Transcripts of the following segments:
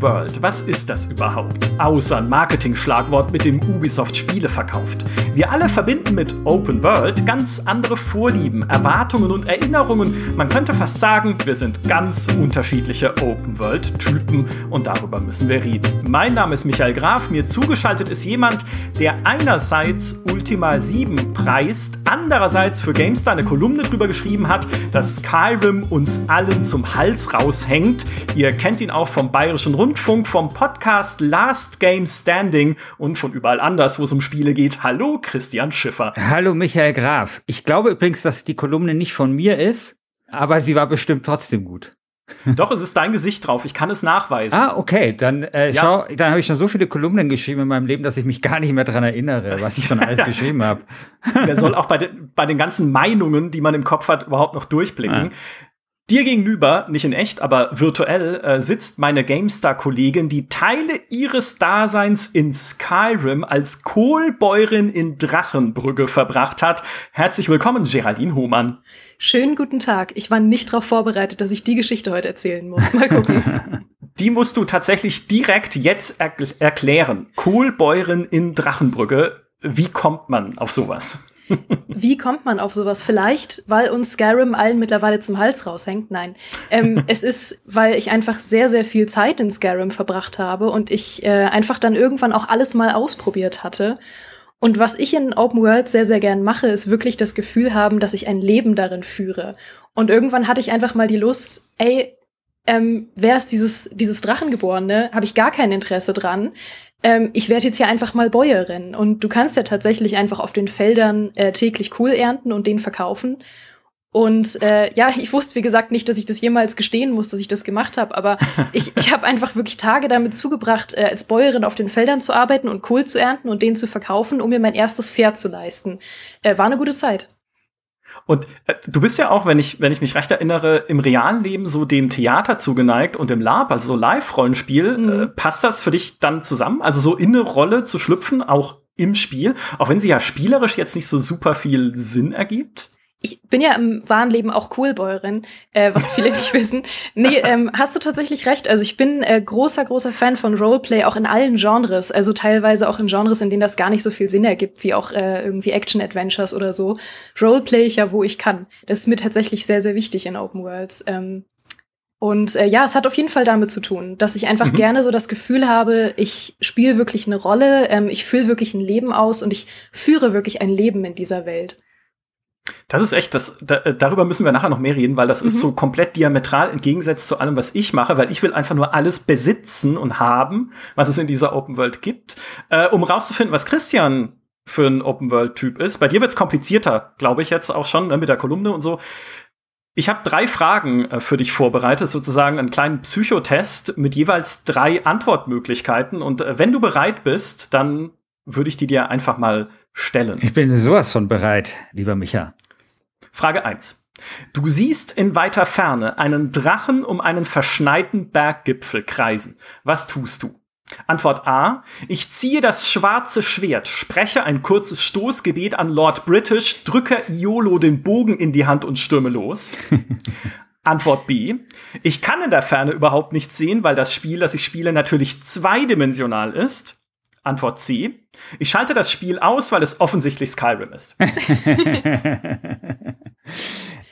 World, was ist das überhaupt? Außer ein Marketing-Schlagwort, mit dem Ubisoft Spiele verkauft. Wir alle verbinden mit Open World ganz andere Vorlieben, Erwartungen und Erinnerungen. Man könnte fast sagen, wir sind ganz unterschiedliche Open World-Typen und darüber müssen wir reden. Mein Name ist Michael Graf, mir zugeschaltet ist jemand, der einerseits Ultima 7 preist, andererseits für GameStar eine Kolumne drüber geschrieben hat, dass Skyrim uns allen zum Hals raushängt. Ihr kennt ihn auch vom Bayerischen Rundfunk, vom Podcast Last Game Standing und von überall anders, wo es um Spiele geht. Hallo, Christian Schiffer. Hallo, Michael Graf. Ich glaube übrigens, dass die Kolumne nicht von mir ist, aber sie war bestimmt trotzdem gut. Doch, es ist dein Gesicht drauf. Ich kann es nachweisen. Ah, okay. Dann äh, ja. schau, dann habe ich schon so viele Kolumnen geschrieben in meinem Leben, dass ich mich gar nicht mehr dran erinnere, was ich schon alles geschrieben habe. Der soll auch bei, de, bei den ganzen Meinungen, die man im Kopf hat, überhaupt noch durchblicken. Ah. Dir gegenüber, nicht in echt, aber virtuell, äh, sitzt meine GameStar-Kollegin, die Teile ihres Daseins in Skyrim als Kohlbäuerin in Drachenbrügge verbracht hat. Herzlich willkommen, Geraldine Hohmann. Schönen guten Tag. Ich war nicht darauf vorbereitet, dass ich die Geschichte heute erzählen muss. Mal gucken. die musst du tatsächlich direkt jetzt er erklären. Kohlbäuerin in Drachenbrügge. Wie kommt man auf sowas? Wie kommt man auf sowas? Vielleicht, weil uns Skyrim allen mittlerweile zum Hals raushängt? Nein. Ähm, es ist, weil ich einfach sehr, sehr viel Zeit in Skyrim verbracht habe und ich äh, einfach dann irgendwann auch alles mal ausprobiert hatte. Und was ich in Open World sehr, sehr gern mache, ist wirklich das Gefühl haben, dass ich ein Leben darin führe. Und irgendwann hatte ich einfach mal die Lust, ey, ähm, wer ist dieses, dieses Drachengeborene? Habe ich gar kein Interesse dran ähm, ich werde jetzt hier einfach mal Bäuerin. Und du kannst ja tatsächlich einfach auf den Feldern äh, täglich Kohl ernten und den verkaufen. Und äh, ja, ich wusste, wie gesagt, nicht, dass ich das jemals gestehen muss, dass ich das gemacht habe, aber ich, ich habe einfach wirklich Tage damit zugebracht, äh, als Bäuerin auf den Feldern zu arbeiten und Kohl zu ernten und den zu verkaufen, um mir mein erstes Pferd zu leisten. Äh, war eine gute Zeit. Und äh, du bist ja auch, wenn ich, wenn ich mich recht erinnere, im realen Leben so dem Theater zugeneigt und im Lab, also so Live-Rollenspiel. Mhm. Äh, passt das für dich dann zusammen? Also so in eine Rolle zu schlüpfen, auch im Spiel, auch wenn sie ja spielerisch jetzt nicht so super viel Sinn ergibt? Ich bin ja im wahren Leben auch Coolbäuerin, äh, was viele nicht wissen. Nee, ähm, hast du tatsächlich recht. Also ich bin äh, großer, großer Fan von Roleplay, auch in allen Genres. Also teilweise auch in Genres, in denen das gar nicht so viel Sinn ergibt, wie auch äh, irgendwie Action-Adventures oder so. Roleplay ich ja, wo ich kann. Das ist mir tatsächlich sehr, sehr wichtig in Open Worlds. Ähm, und äh, ja, es hat auf jeden Fall damit zu tun, dass ich einfach mhm. gerne so das Gefühl habe, ich spiele wirklich eine Rolle, ähm, ich fülle wirklich ein Leben aus und ich führe wirklich ein Leben in dieser Welt. Das ist echt, das, da, äh, darüber müssen wir nachher noch mehr reden, weil das mhm. ist so komplett diametral entgegensetzt zu allem, was ich mache, weil ich will einfach nur alles besitzen und haben, was es in dieser Open World gibt, äh, um rauszufinden, was Christian für ein Open World Typ ist. Bei dir wird's komplizierter, glaube ich jetzt auch schon, ne, mit der Kolumne und so. Ich habe drei Fragen äh, für dich vorbereitet, sozusagen einen kleinen Psychotest mit jeweils drei Antwortmöglichkeiten. Und äh, wenn du bereit bist, dann würde ich die dir einfach mal stellen. Ich bin sowas von bereit, lieber Micha. Frage 1. Du siehst in weiter Ferne einen Drachen um einen verschneiten Berggipfel kreisen. Was tust du? Antwort A. Ich ziehe das schwarze Schwert, spreche ein kurzes Stoßgebet an Lord British, drücke Iolo den Bogen in die Hand und stürme los. Antwort B. Ich kann in der Ferne überhaupt nichts sehen, weil das Spiel, das ich spiele, natürlich zweidimensional ist. Antwort C. Ich schalte das Spiel aus, weil es offensichtlich Skyrim ist.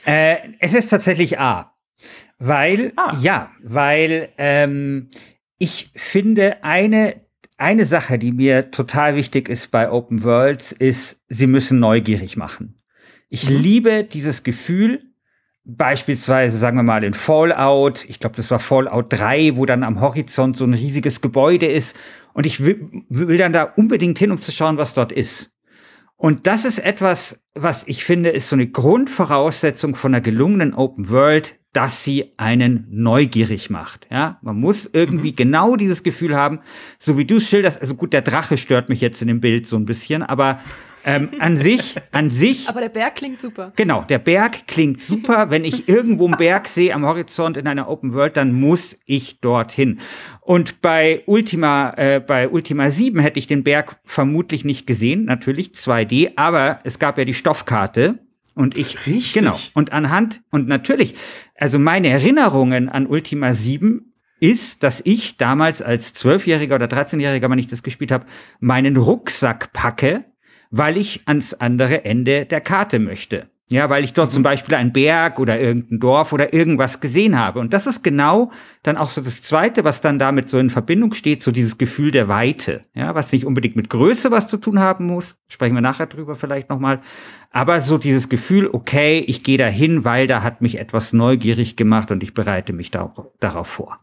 äh, es ist tatsächlich A. Weil, ah. ja, weil ähm, ich finde, eine, eine Sache, die mir total wichtig ist bei Open Worlds, ist, sie müssen neugierig machen. Ich mhm. liebe dieses Gefühl, beispielsweise, sagen wir mal, in Fallout, ich glaube, das war Fallout 3, wo dann am Horizont so ein riesiges Gebäude ist und ich will, will dann da unbedingt hin, um zu schauen, was dort ist. Und das ist etwas, was ich finde, ist so eine Grundvoraussetzung von einer gelungenen Open World, dass sie einen neugierig macht. Ja, man muss irgendwie mhm. genau dieses Gefühl haben, so wie du es schilderst. Also gut, der Drache stört mich jetzt in dem Bild so ein bisschen, aber ähm, an sich, an sich. Aber der Berg klingt super. Genau, der Berg klingt super. Wenn ich irgendwo einen Berg sehe am Horizont in einer Open World, dann muss ich dorthin. Und bei Ultima, äh, bei Ultima 7 hätte ich den Berg vermutlich nicht gesehen, natürlich 2D, aber es gab ja die Stoffkarte. Und ich, Richtig. genau. Und anhand, und natürlich, also meine Erinnerungen an Ultima 7 ist, dass ich damals als Zwölfjähriger oder 13-Jähriger, wenn ich das gespielt habe, meinen Rucksack packe, weil ich ans andere Ende der Karte möchte. Ja, weil ich dort zum Beispiel einen Berg oder irgendein Dorf oder irgendwas gesehen habe. Und das ist genau dann auch so das Zweite, was dann damit so in Verbindung steht, so dieses Gefühl der Weite. Ja, was nicht unbedingt mit Größe was zu tun haben muss. Sprechen wir nachher drüber vielleicht nochmal. Aber so dieses Gefühl, okay, ich gehe dahin, weil da hat mich etwas neugierig gemacht und ich bereite mich da, darauf vor.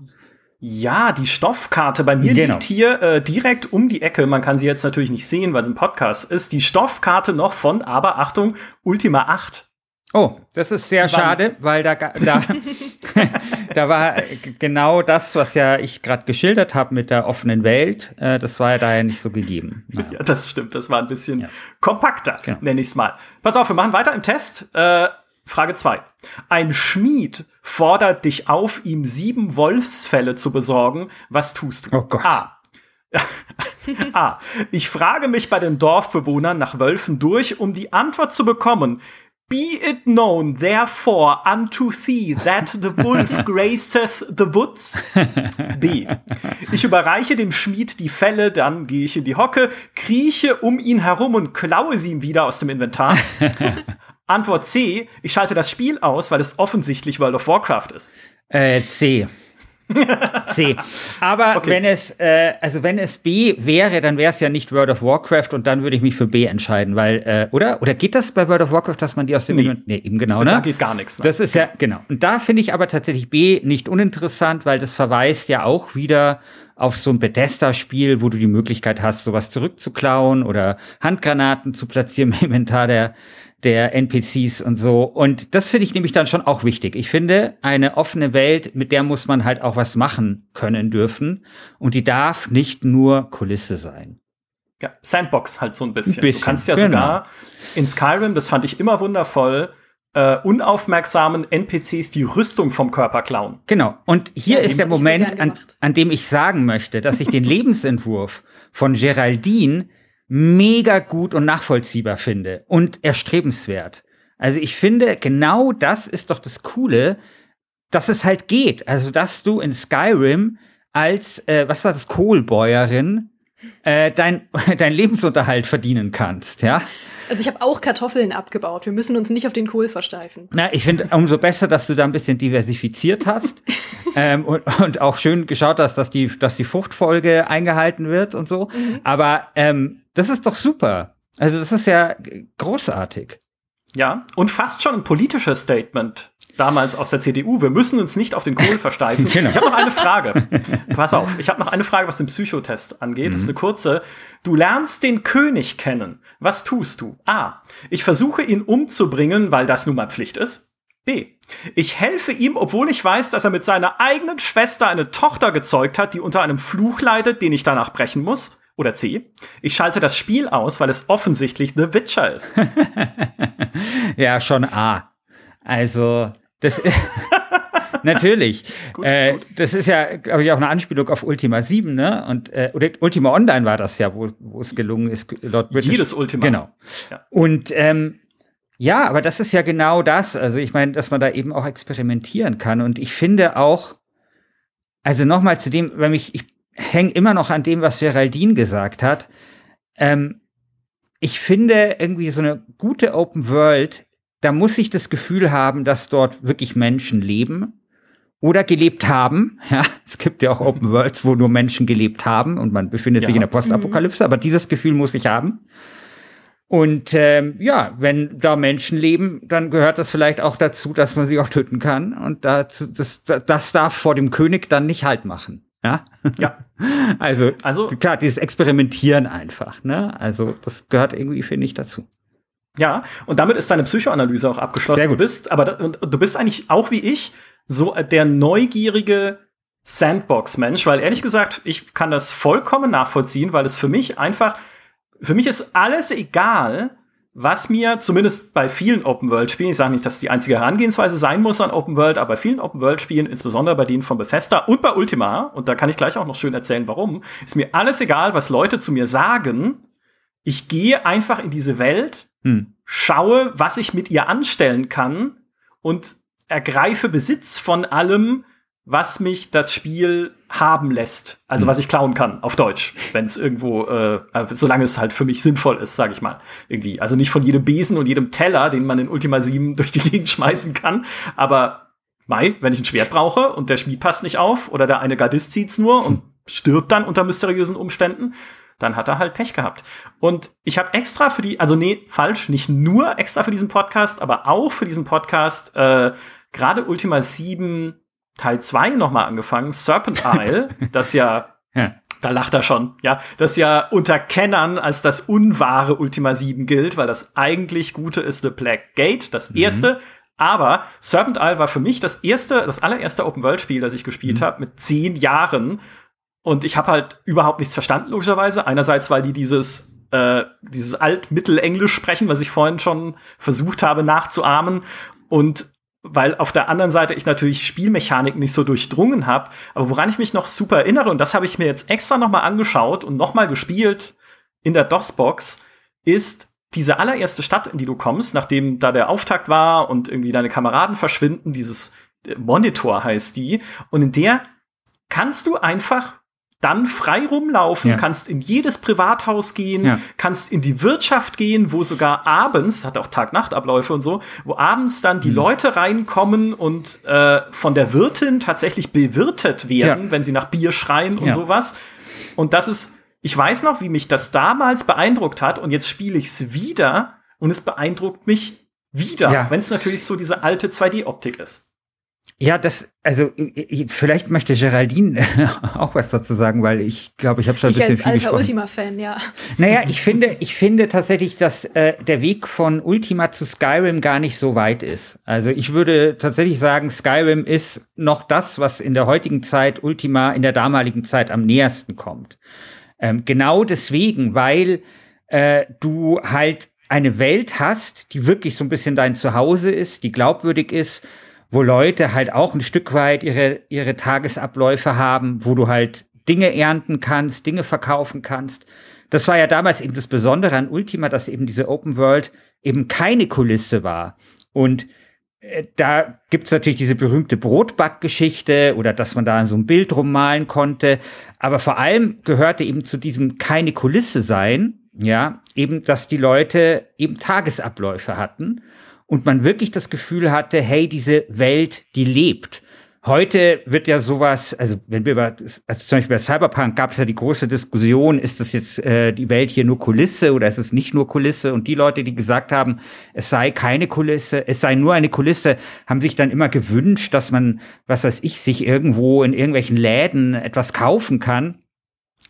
Ja, die Stoffkarte bei mir genau. liegt hier äh, direkt um die Ecke. Man kann sie jetzt natürlich nicht sehen, weil es ein Podcast ist. Die Stoffkarte noch von, aber Achtung, Ultima 8. Oh, das ist sehr schade, weil da, da, da war genau das, was ja ich gerade geschildert habe mit der offenen Welt. Äh, das war ja daher nicht so gegeben. Naja. Ja, das stimmt. Das war ein bisschen ja. kompakter, genau. nenne ich es mal. Pass auf, wir machen weiter im Test. Äh, Frage 2. Ein Schmied fordert dich auf, ihm sieben Wolfsfälle zu besorgen. Was tust du? Oh Gott. A. A. Ich frage mich bei den Dorfbewohnern nach Wölfen durch, um die Antwort zu bekommen. Be it known, therefore, unto thee, that the wolf graceth the woods. B. Ich überreiche dem Schmied die Felle, dann gehe ich in die Hocke, krieche um ihn herum und klaue sie ihm wieder aus dem Inventar. Antwort C, ich schalte das Spiel aus, weil es offensichtlich World of Warcraft ist. Äh, C. C. Aber okay. wenn es, äh, also wenn es B wäre, dann wäre es ja nicht World of Warcraft und dann würde ich mich für B entscheiden, weil, äh, oder? Oder geht das bei World of Warcraft, dass man die aus dem nee, nee eben genau, ne? Da geht gar nichts. Ne? Das ist ja, genau. Und da finde ich aber tatsächlich B nicht uninteressant, weil das verweist ja auch wieder auf so ein Bethesda-Spiel, wo du die Möglichkeit hast, sowas zurückzuklauen oder Handgranaten zu platzieren im Inventar der der NPCs und so. Und das finde ich nämlich dann schon auch wichtig. Ich finde, eine offene Welt, mit der muss man halt auch was machen können dürfen. Und die darf nicht nur Kulisse sein. Ja, Sandbox halt so ein bisschen. Ein bisschen du kannst ja genau. sogar in Skyrim, das fand ich immer wundervoll, äh, unaufmerksamen NPCs die Rüstung vom Körper klauen. Genau. Und hier ja, ist der Moment, so an, an dem ich sagen möchte, dass ich den Lebensentwurf von Geraldine mega gut und nachvollziehbar finde und erstrebenswert. Also ich finde, genau das ist doch das Coole, dass es halt geht. Also, dass du in Skyrim als, äh, was war das, Kohlbäuerin äh, dein, dein Lebensunterhalt verdienen kannst, ja. Also ich habe auch Kartoffeln abgebaut. Wir müssen uns nicht auf den Kohl versteifen. Na, ich finde umso besser, dass du da ein bisschen diversifiziert hast ähm, und, und auch schön geschaut hast, dass die, dass die Fruchtfolge eingehalten wird und so. Mhm. Aber ähm, das ist doch super. Also das ist ja großartig. Ja, und fast schon ein politisches Statement damals aus der CDU. Wir müssen uns nicht auf den Kohl versteifen. genau. Ich habe noch eine Frage. Pass auf, ich habe noch eine Frage, was den Psychotest angeht. Mhm. Das ist eine kurze. Du lernst den König kennen. Was tust du? A. Ich versuche ihn umzubringen, weil das nun mal Pflicht ist. B. Ich helfe ihm, obwohl ich weiß, dass er mit seiner eigenen Schwester eine Tochter gezeugt hat, die unter einem Fluch leidet, den ich danach brechen muss. Oder C. Ich schalte das Spiel aus, weil es offensichtlich The Witcher ist. ja, schon A. Also, das natürlich. gut, äh, gut. Das ist ja, glaube ich, auch eine Anspielung auf Ultima 7, ne? Und äh, Ultima Online war das ja, wo, es gelungen ist, laut British. Jedes Ultima. Genau. Ja. Und ähm, ja, aber das ist ja genau das. Also ich meine, dass man da eben auch experimentieren kann. Und ich finde auch, also nochmal zu dem, wenn mich, ich hänge immer noch an dem, was Geraldine gesagt hat. Ähm, ich finde irgendwie so eine gute Open World, da muss ich das Gefühl haben, dass dort wirklich Menschen leben oder gelebt haben. Ja, es gibt ja auch Open Worlds, wo nur Menschen gelebt haben und man befindet ja. sich in der Postapokalypse, mhm. aber dieses Gefühl muss ich haben. Und ähm, ja, wenn da Menschen leben, dann gehört das vielleicht auch dazu, dass man sie auch töten kann. Und dazu, das, das darf vor dem König dann nicht halt machen. Ja. Ja. Also, also klar, dieses Experimentieren einfach, ne? Also, das gehört irgendwie, finde ich, dazu. Ja, und damit ist deine Psychoanalyse auch abgeschlossen. Du bist, aber du bist eigentlich auch wie ich so der neugierige Sandbox-Mensch, weil ehrlich gesagt, ich kann das vollkommen nachvollziehen, weil es für mich einfach, für mich ist alles egal, was mir zumindest bei vielen Open-World-Spielen, ich sage nicht, dass die einzige Herangehensweise sein muss an Open-World, aber bei vielen Open-World-Spielen, insbesondere bei denen von Bethesda und bei Ultima, und da kann ich gleich auch noch schön erzählen, warum, ist mir alles egal, was Leute zu mir sagen. Ich gehe einfach in diese Welt, hm. schaue, was ich mit ihr anstellen kann und ergreife Besitz von allem, was mich das Spiel haben lässt. Also mhm. was ich klauen kann, auf Deutsch, wenn es irgendwo, äh, äh, solange es halt für mich sinnvoll ist, sage ich mal. Irgendwie. Also nicht von jedem Besen und jedem Teller, den man in Ultima 7 durch die Gegend schmeißen kann. Aber mei, wenn ich ein Schwert brauche und der Schmied passt nicht auf oder der eine Gardist zieht's nur und stirbt dann unter mysteriösen Umständen, dann hat er halt Pech gehabt. Und ich habe extra für die, also nee, falsch, nicht nur extra für diesen Podcast, aber auch für diesen Podcast äh, gerade Ultima 7 Teil 2 nochmal angefangen, Serpent Isle, das ja, ja, da lacht er schon, ja, das ja unter Kennern als das unwahre Ultima 7 gilt, weil das eigentlich Gute ist The Black Gate, das mhm. erste. Aber Serpent Isle war für mich das erste, das allererste Open-World-Spiel, das ich gespielt mhm. habe, mit zehn Jahren. Und ich habe halt überhaupt nichts verstanden, logischerweise. Einerseits, weil die dieses äh, dieses Alt-Mittelenglisch sprechen, was ich vorhin schon versucht habe nachzuahmen. Und weil auf der anderen Seite ich natürlich Spielmechanik nicht so durchdrungen habe. Aber woran ich mich noch super erinnere, und das habe ich mir jetzt extra noch mal angeschaut und noch mal gespielt in der DOS-Box, ist diese allererste Stadt, in die du kommst, nachdem da der Auftakt war und irgendwie deine Kameraden verschwinden, dieses Monitor heißt die, und in der kannst du einfach dann frei rumlaufen, ja. kannst in jedes Privathaus gehen, ja. kannst in die Wirtschaft gehen, wo sogar abends, hat auch Tag-Nacht-Abläufe und so, wo abends dann die mhm. Leute reinkommen und äh, von der Wirtin tatsächlich bewirtet werden, ja. wenn sie nach Bier schreien und sowas. Und das ist, ich weiß noch, wie mich das damals beeindruckt hat und jetzt spiele ich es wieder und es beeindruckt mich wieder, wenn es natürlich so diese alte 2D-Optik ist. Ja, das, also vielleicht möchte Geraldine auch was dazu sagen, weil ich glaube, ich habe schon ein ich bisschen als alter Ultima-Fan, ja. Naja, ich finde, ich finde tatsächlich, dass äh, der Weg von Ultima zu Skyrim gar nicht so weit ist. Also ich würde tatsächlich sagen, Skyrim ist noch das, was in der heutigen Zeit Ultima in der damaligen Zeit am nähersten kommt. Ähm, genau deswegen, weil äh, du halt eine Welt hast, die wirklich so ein bisschen dein Zuhause ist, die glaubwürdig ist wo Leute halt auch ein Stück weit ihre, ihre Tagesabläufe haben, wo du halt Dinge ernten kannst, Dinge verkaufen kannst. Das war ja damals eben das Besondere an Ultima, dass eben diese Open World eben keine Kulisse war. Und äh, da gibt's natürlich diese berühmte Brotbackgeschichte oder dass man da so ein Bild rummalen konnte. Aber vor allem gehörte eben zu diesem keine Kulisse sein, ja, eben, dass die Leute eben Tagesabläufe hatten und man wirklich das Gefühl hatte, hey, diese Welt, die lebt. Heute wird ja sowas, also wenn wir über, also zum Beispiel bei Cyberpunk gab es ja die große Diskussion, ist das jetzt äh, die Welt hier nur Kulisse oder ist es nicht nur Kulisse? Und die Leute, die gesagt haben, es sei keine Kulisse, es sei nur eine Kulisse, haben sich dann immer gewünscht, dass man, was weiß ich, sich irgendwo in irgendwelchen Läden etwas kaufen kann.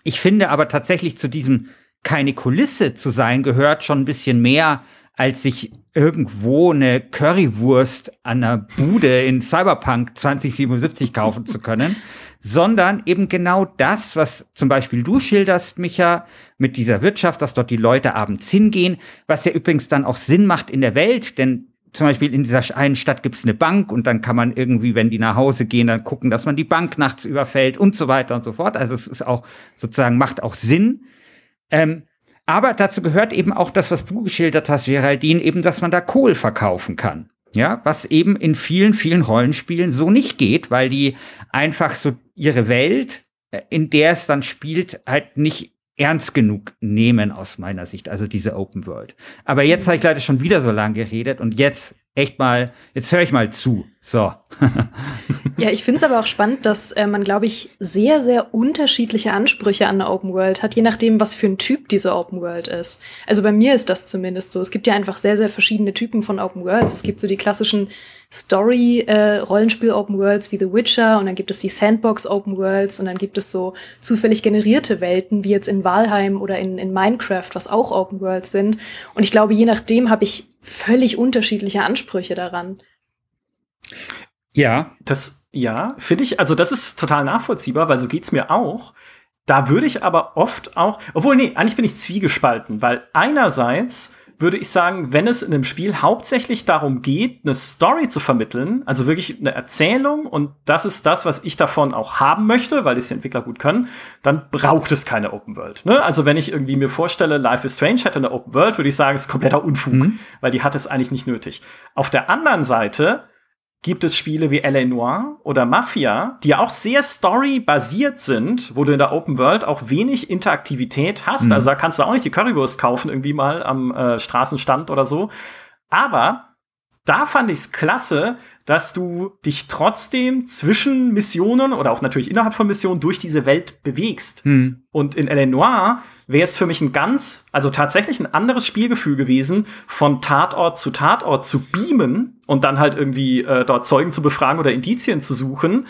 Ich finde aber tatsächlich zu diesem keine Kulisse zu sein gehört schon ein bisschen mehr als sich irgendwo eine Currywurst an einer Bude in Cyberpunk 2077 kaufen zu können, sondern eben genau das, was zum Beispiel du schilderst, Micha, mit dieser Wirtschaft, dass dort die Leute abends hingehen, was ja übrigens dann auch Sinn macht in der Welt, denn zum Beispiel in dieser einen Stadt gibt es eine Bank und dann kann man irgendwie, wenn die nach Hause gehen, dann gucken, dass man die Bank nachts überfällt und so weiter und so fort. Also es ist auch sozusagen, macht auch Sinn. Ähm, aber dazu gehört eben auch das, was du geschildert hast, Geraldine, eben, dass man da Kohl verkaufen kann. Ja, was eben in vielen, vielen Rollenspielen so nicht geht, weil die einfach so ihre Welt, äh, in der es dann spielt, halt nicht ernst genug nehmen aus meiner Sicht, also diese Open World. Aber jetzt habe ich leider schon wieder so lange geredet und jetzt echt mal, jetzt höre ich mal zu. So. ja, ich finde es aber auch spannend, dass äh, man, glaube ich, sehr, sehr unterschiedliche Ansprüche an eine Open World hat, je nachdem, was für ein Typ diese Open World ist. Also bei mir ist das zumindest so. Es gibt ja einfach sehr, sehr verschiedene Typen von Open Worlds. Es gibt so die klassischen Story-Rollenspiel-Open äh, Worlds wie The Witcher und dann gibt es die Sandbox-Open Worlds und dann gibt es so zufällig generierte Welten wie jetzt in Valheim oder in, in Minecraft, was auch Open Worlds sind. Und ich glaube, je nachdem habe ich völlig unterschiedliche Ansprüche daran. Ja. Das, ja, finde ich, also das ist total nachvollziehbar, weil so geht's mir auch. Da würde ich aber oft auch, obwohl, nee, eigentlich bin ich zwiegespalten, weil einerseits würde ich sagen, wenn es in einem Spiel hauptsächlich darum geht, eine Story zu vermitteln, also wirklich eine Erzählung und das ist das, was ich davon auch haben möchte, weil es die Entwickler gut können, dann braucht es keine Open World. Ne? Also wenn ich irgendwie mir vorstelle, Life is Strange hätte eine Open World, würde ich sagen, es ist kompletter Unfug, mhm. weil die hat es eigentlich nicht nötig. Auf der anderen Seite gibt es Spiele wie L.A. Noir oder Mafia, die ja auch sehr storybasiert sind, wo du in der Open World auch wenig Interaktivität hast. Mhm. Also da kannst du auch nicht die Currywurst kaufen, irgendwie mal am äh, Straßenstand oder so. Aber da fand ich es klasse, dass du dich trotzdem zwischen Missionen oder auch natürlich innerhalb von Missionen durch diese Welt bewegst. Mhm. Und in L.A. Noir wäre es für mich ein ganz, also tatsächlich ein anderes Spielgefühl gewesen, von Tatort zu Tatort zu beamen und dann halt irgendwie äh, dort Zeugen zu befragen oder Indizien zu suchen,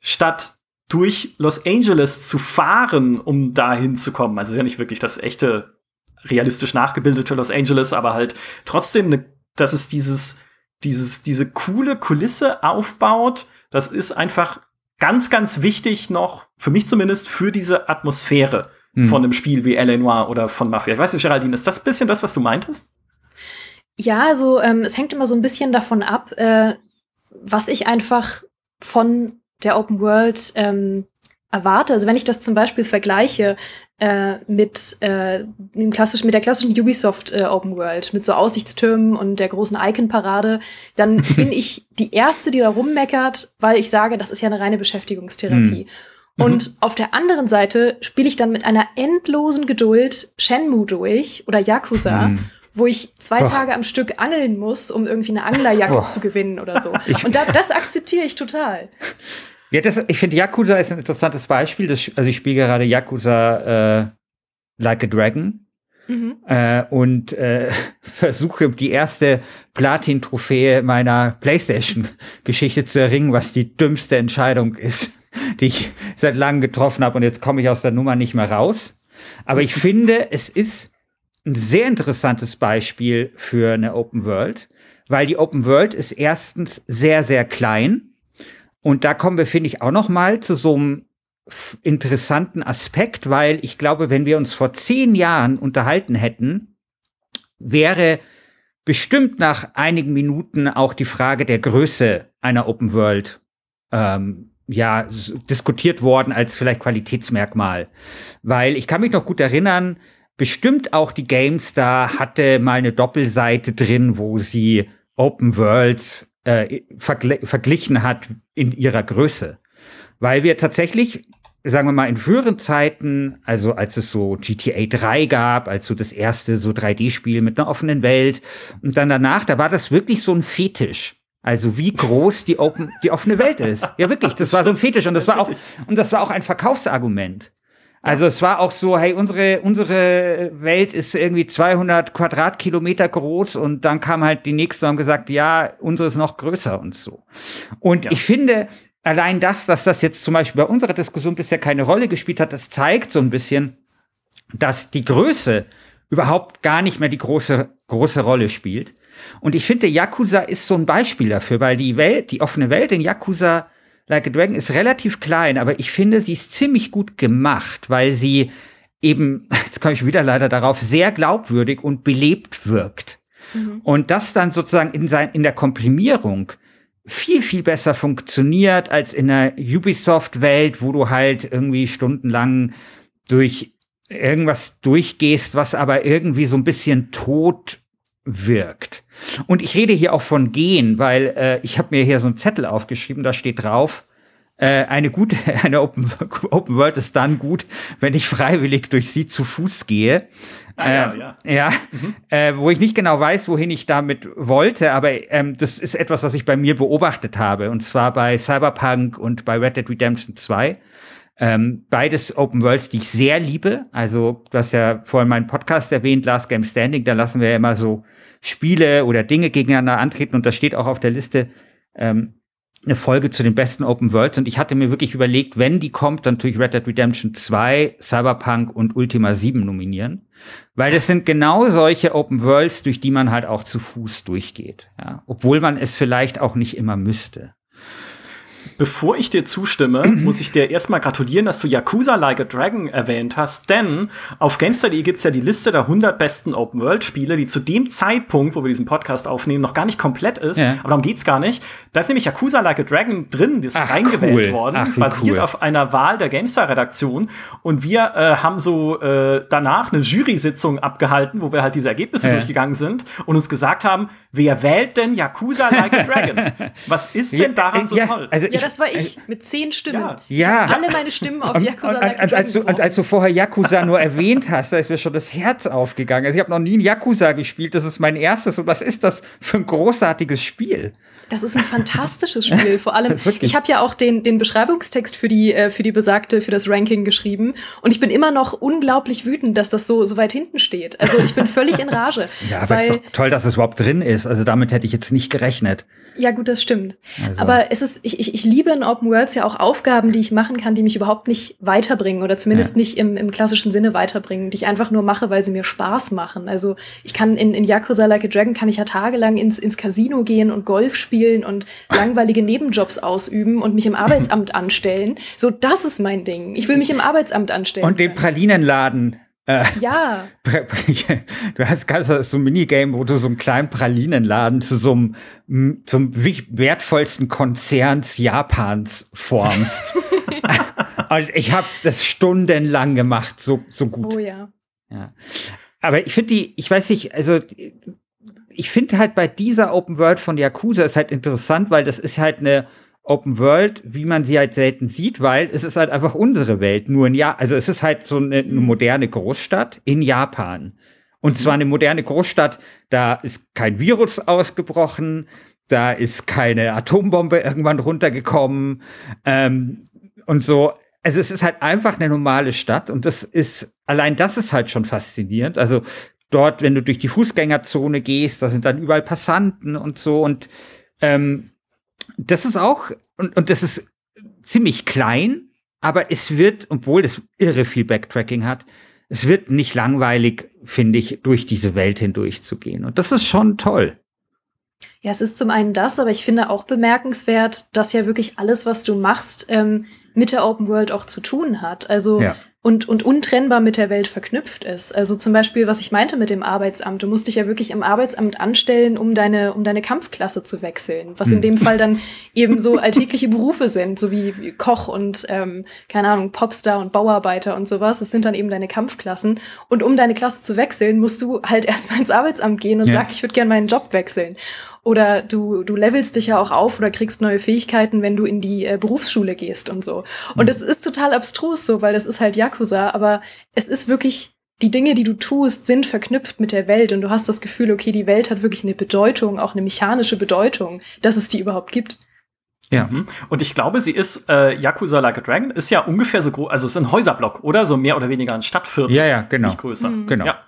statt durch Los Angeles zu fahren, um da hinzukommen. Also ja nicht wirklich das echte, realistisch nachgebildete Los Angeles, aber halt trotzdem, ne, dass es dieses, dieses, diese coole Kulisse aufbaut. Das ist einfach ganz, ganz wichtig noch, für mich zumindest, für diese Atmosphäre hm. von einem Spiel wie L.A. Noir oder von Mafia. Ich weiß nicht, Geraldine, ist das ein bisschen das, was du meintest? Ja, also ähm, es hängt immer so ein bisschen davon ab, äh, was ich einfach von der Open World ähm, erwarte. Also wenn ich das zum Beispiel vergleiche äh, mit, äh, klassisch, mit der klassischen Ubisoft äh, Open World, mit so Aussichtstürmen und der großen Icon-Parade, dann bin ich die Erste, die da rummeckert, weil ich sage, das ist ja eine reine Beschäftigungstherapie. Mhm. Und mhm. auf der anderen Seite spiele ich dann mit einer endlosen Geduld Shenmue durch oder Yakuza. Mhm wo ich zwei Tage am Stück angeln muss, um irgendwie eine Anglerjacke oh. zu gewinnen oder so. Und da, das akzeptiere ich total. Ja, das, ich finde Yakuza ist ein interessantes Beispiel. Das, also ich spiele gerade Yakuza äh, Like a Dragon. Mhm. Äh, und äh, versuche die erste Platin-Trophäe meiner PlayStation-Geschichte zu erringen, was die dümmste Entscheidung ist die ich seit langem getroffen habe und jetzt komme ich aus der Nummer nicht mehr raus. Aber ich finde, es ist ein sehr interessantes Beispiel für eine Open World, weil die Open World ist erstens sehr, sehr klein. Und da kommen wir, finde ich, auch noch mal zu so einem interessanten Aspekt, weil ich glaube, wenn wir uns vor zehn Jahren unterhalten hätten, wäre bestimmt nach einigen Minuten auch die Frage der Größe einer Open World ähm, ja, diskutiert worden als vielleicht Qualitätsmerkmal. Weil ich kann mich noch gut erinnern, bestimmt auch die GameStar hatte mal eine Doppelseite drin, wo sie Open Worlds äh, vergl verglichen hat in ihrer Größe. Weil wir tatsächlich, sagen wir mal, in früheren Zeiten, also als es so GTA 3 gab, als so das erste so 3D-Spiel mit einer offenen Welt und dann danach, da war das wirklich so ein Fetisch. Also wie groß die Open, die offene Welt ist. Ja, wirklich. Das war so ein Fetisch und das, war auch, und das war auch ein Verkaufsargument. Also es war auch so, hey, unsere, unsere Welt ist irgendwie 200 Quadratkilometer groß und dann kam halt die nächste und haben gesagt, ja, unsere ist noch größer und so. Und ja. ich finde, allein das, dass das jetzt zum Beispiel bei unserer Diskussion bisher keine Rolle gespielt hat, das zeigt so ein bisschen, dass die Größe überhaupt gar nicht mehr die große, große Rolle spielt. Und ich finde, Yakuza ist so ein Beispiel dafür, weil die Welt, die offene Welt in Yakuza Like a Dragon ist relativ klein, aber ich finde, sie ist ziemlich gut gemacht, weil sie eben, jetzt komme ich wieder leider darauf, sehr glaubwürdig und belebt wirkt. Mhm. Und das dann sozusagen in, sein, in der Komprimierung viel, viel besser funktioniert als in der Ubisoft-Welt, wo du halt irgendwie stundenlang durch irgendwas durchgehst, was aber irgendwie so ein bisschen tot wirkt. Und ich rede hier auch von gehen, weil äh, ich habe mir hier so einen Zettel aufgeschrieben, da steht drauf, äh, eine gute, eine Open, Open World ist dann gut, wenn ich freiwillig durch sie zu Fuß gehe. Ah, äh, ja, ja. ja mhm. äh, wo ich nicht genau weiß, wohin ich damit wollte, aber ähm, das ist etwas, was ich bei mir beobachtet habe, und zwar bei Cyberpunk und bei Red Dead Redemption 2. Ähm, beides Open Worlds, die ich sehr liebe. Also, du hast ja vorhin meinen Podcast erwähnt, Last Game Standing, da lassen wir ja immer so Spiele oder Dinge gegeneinander antreten. Und das steht auch auf der Liste ähm, eine Folge zu den besten Open Worlds. Und ich hatte mir wirklich überlegt, wenn die kommt, dann tue ich Red Dead Redemption 2, Cyberpunk und Ultima 7 nominieren, weil das sind genau solche Open Worlds, durch die man halt auch zu Fuß durchgeht, ja, obwohl man es vielleicht auch nicht immer müsste. Bevor ich dir zustimme, muss ich dir erstmal gratulieren, dass du Yakuza Like a Dragon erwähnt hast, denn auf GameStar.de gibt es ja die Liste der 100 besten Open-World-Spiele, die zu dem Zeitpunkt, wo wir diesen Podcast aufnehmen, noch gar nicht komplett ist. Ja. Aber darum geht's gar nicht. Da ist nämlich Yakuza Like a Dragon drin, das ist Ach, reingewählt cool. worden, Ach, basiert cool. auf einer Wahl der GameStar-Redaktion. Und wir äh, haben so äh, danach eine Jury-Sitzung abgehalten, wo wir halt diese Ergebnisse ja. durchgegangen sind und uns gesagt haben, Wer wählt denn Yakuza Like a Dragon? Was ist denn daran so ja, toll? Also ich, ja, das war ich mit zehn Stimmen. Ja. ja. alle meine Stimmen auf Yakuza und, Like a Dragon. Als du, und als du vorher Yakuza nur erwähnt hast, da ist mir schon das Herz aufgegangen. Also ich habe noch nie ein Yakuza gespielt, das ist mein erstes. Und was ist das für ein großartiges Spiel? Das ist ein fantastisches Spiel. Vor allem, ich habe ja auch den, den Beschreibungstext für die, äh, für die besagte, für das Ranking geschrieben. Und ich bin immer noch unglaublich wütend, dass das so, so weit hinten steht. Also ich bin völlig in Rage. ja, aber es ist doch toll, dass es überhaupt drin ist. Also damit hätte ich jetzt nicht gerechnet. Ja, gut, das stimmt. Also. Aber es ist, ich, ich, ich liebe in Open Worlds ja auch Aufgaben, die ich machen kann, die mich überhaupt nicht weiterbringen oder zumindest ja. nicht im, im klassischen Sinne weiterbringen, die ich einfach nur mache, weil sie mir Spaß machen. Also ich kann in, in Yakuza Like a Dragon kann ich ja tagelang ins, ins Casino gehen und Golf spielen und langweilige Nebenjobs ausüben und mich im Arbeitsamt anstellen. So, das ist mein Ding. Ich will mich im Arbeitsamt anstellen. Und den Pralinenladen äh, ja. Du hast ganz so ein Minigame, wo du so einen kleinen Pralinenladen zu so einem zum wertvollsten Konzerns Japans formst. Und ich habe das stundenlang gemacht, so, so gut. Oh ja. ja. Aber ich finde die, ich weiß nicht, also ich finde halt bei dieser Open World von Yakuza ist halt interessant, weil das ist halt eine Open World, wie man sie halt selten sieht, weil es ist halt einfach unsere Welt. Nur ein Jahr, also es ist halt so eine, eine moderne Großstadt in Japan. Und zwar eine moderne Großstadt, da ist kein Virus ausgebrochen, da ist keine Atombombe irgendwann runtergekommen ähm, und so. Also es ist halt einfach eine normale Stadt und das ist, allein das ist halt schon faszinierend. Also dort, wenn du durch die Fußgängerzone gehst, da sind dann überall Passanten und so und ähm, das ist auch, und, und das ist ziemlich klein, aber es wird, obwohl es irre viel Backtracking hat, es wird nicht langweilig, finde ich, durch diese Welt hindurch zu gehen. Und das ist schon toll. Ja, es ist zum einen das, aber ich finde auch bemerkenswert, dass ja wirklich alles, was du machst, ähm, mit der Open World auch zu tun hat. Also ja und, und untrennbar mit der Welt verknüpft ist. Also zum Beispiel, was ich meinte mit dem Arbeitsamt. Du musst dich ja wirklich im Arbeitsamt anstellen, um deine, um deine Kampfklasse zu wechseln. Was hm. in dem Fall dann eben so alltägliche Berufe sind, so wie, wie Koch und, ähm, keine Ahnung, Popstar und Bauarbeiter und sowas. Das sind dann eben deine Kampfklassen. Und um deine Klasse zu wechseln, musst du halt erstmal ins Arbeitsamt gehen und ja. sagen, ich würde gerne meinen Job wechseln. Oder du, du levelst dich ja auch auf oder kriegst neue Fähigkeiten, wenn du in die äh, Berufsschule gehst und so. Und es mhm. ist total abstrus so, weil das ist halt Yakuza, aber es ist wirklich die Dinge, die du tust, sind verknüpft mit der Welt und du hast das Gefühl, okay, die Welt hat wirklich eine Bedeutung, auch eine mechanische Bedeutung, dass es die überhaupt gibt. Ja. Mhm. Und ich glaube, sie ist, äh, Yakuza Like a Dragon ist ja ungefähr so groß, also es ist ein Häuserblock, oder? So mehr oder weniger ein Stadtviertel. Ja, ja, genau. Nicht größer. Mhm. Genau. Ja.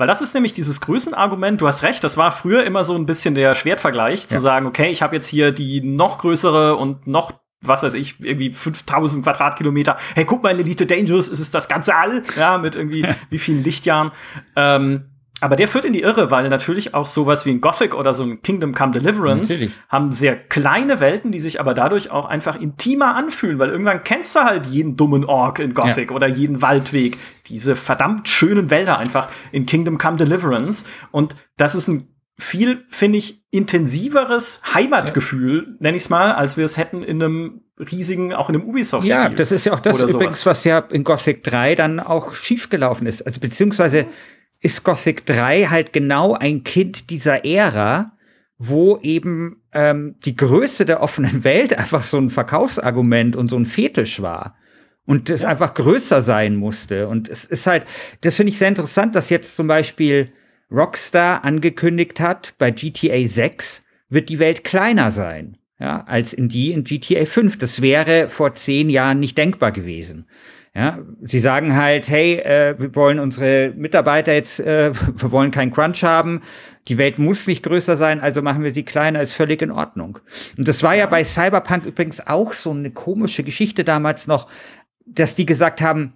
Weil das ist nämlich dieses Größenargument, du hast recht, das war früher immer so ein bisschen der Schwertvergleich, zu ja. sagen, okay, ich habe jetzt hier die noch größere und noch was weiß ich, irgendwie 5000 Quadratkilometer. Hey, guck mal, Elite Dangerous, ist es das ganze All? Ja, mit irgendwie wie vielen Lichtjahren. Ähm, aber der führt in die Irre, weil natürlich auch sowas wie ein Gothic oder so ein Kingdom Come Deliverance natürlich. haben sehr kleine Welten, die sich aber dadurch auch einfach intimer anfühlen, weil irgendwann kennst du halt jeden dummen Ork in Gothic ja. oder jeden Waldweg. Diese verdammt schönen Wälder einfach in Kingdom Come Deliverance. Und das ist ein viel, finde ich, intensiveres Heimatgefühl, ja. nenne ich es mal, als wir es hätten in einem riesigen, auch in einem Ubisoft. Ja, das ist ja auch das übrigens, was ja in Gothic 3 dann auch schiefgelaufen ist. Also beziehungsweise ist Gothic 3 halt genau ein Kind dieser Ära, wo eben ähm, die Größe der offenen Welt einfach so ein Verkaufsargument und so ein Fetisch war. Und es ja. einfach größer sein musste. Und es ist halt, das finde ich sehr interessant, dass jetzt zum Beispiel Rockstar angekündigt hat, bei GTA 6 wird die Welt kleiner sein, ja, als in die in GTA 5. Das wäre vor zehn Jahren nicht denkbar gewesen. Ja, sie sagen halt, hey, äh, wir wollen unsere Mitarbeiter jetzt, äh, wir wollen keinen Crunch haben. Die Welt muss nicht größer sein, also machen wir sie kleiner, ist völlig in Ordnung. Und das war ja bei Cyberpunk übrigens auch so eine komische Geschichte damals noch, dass die gesagt haben,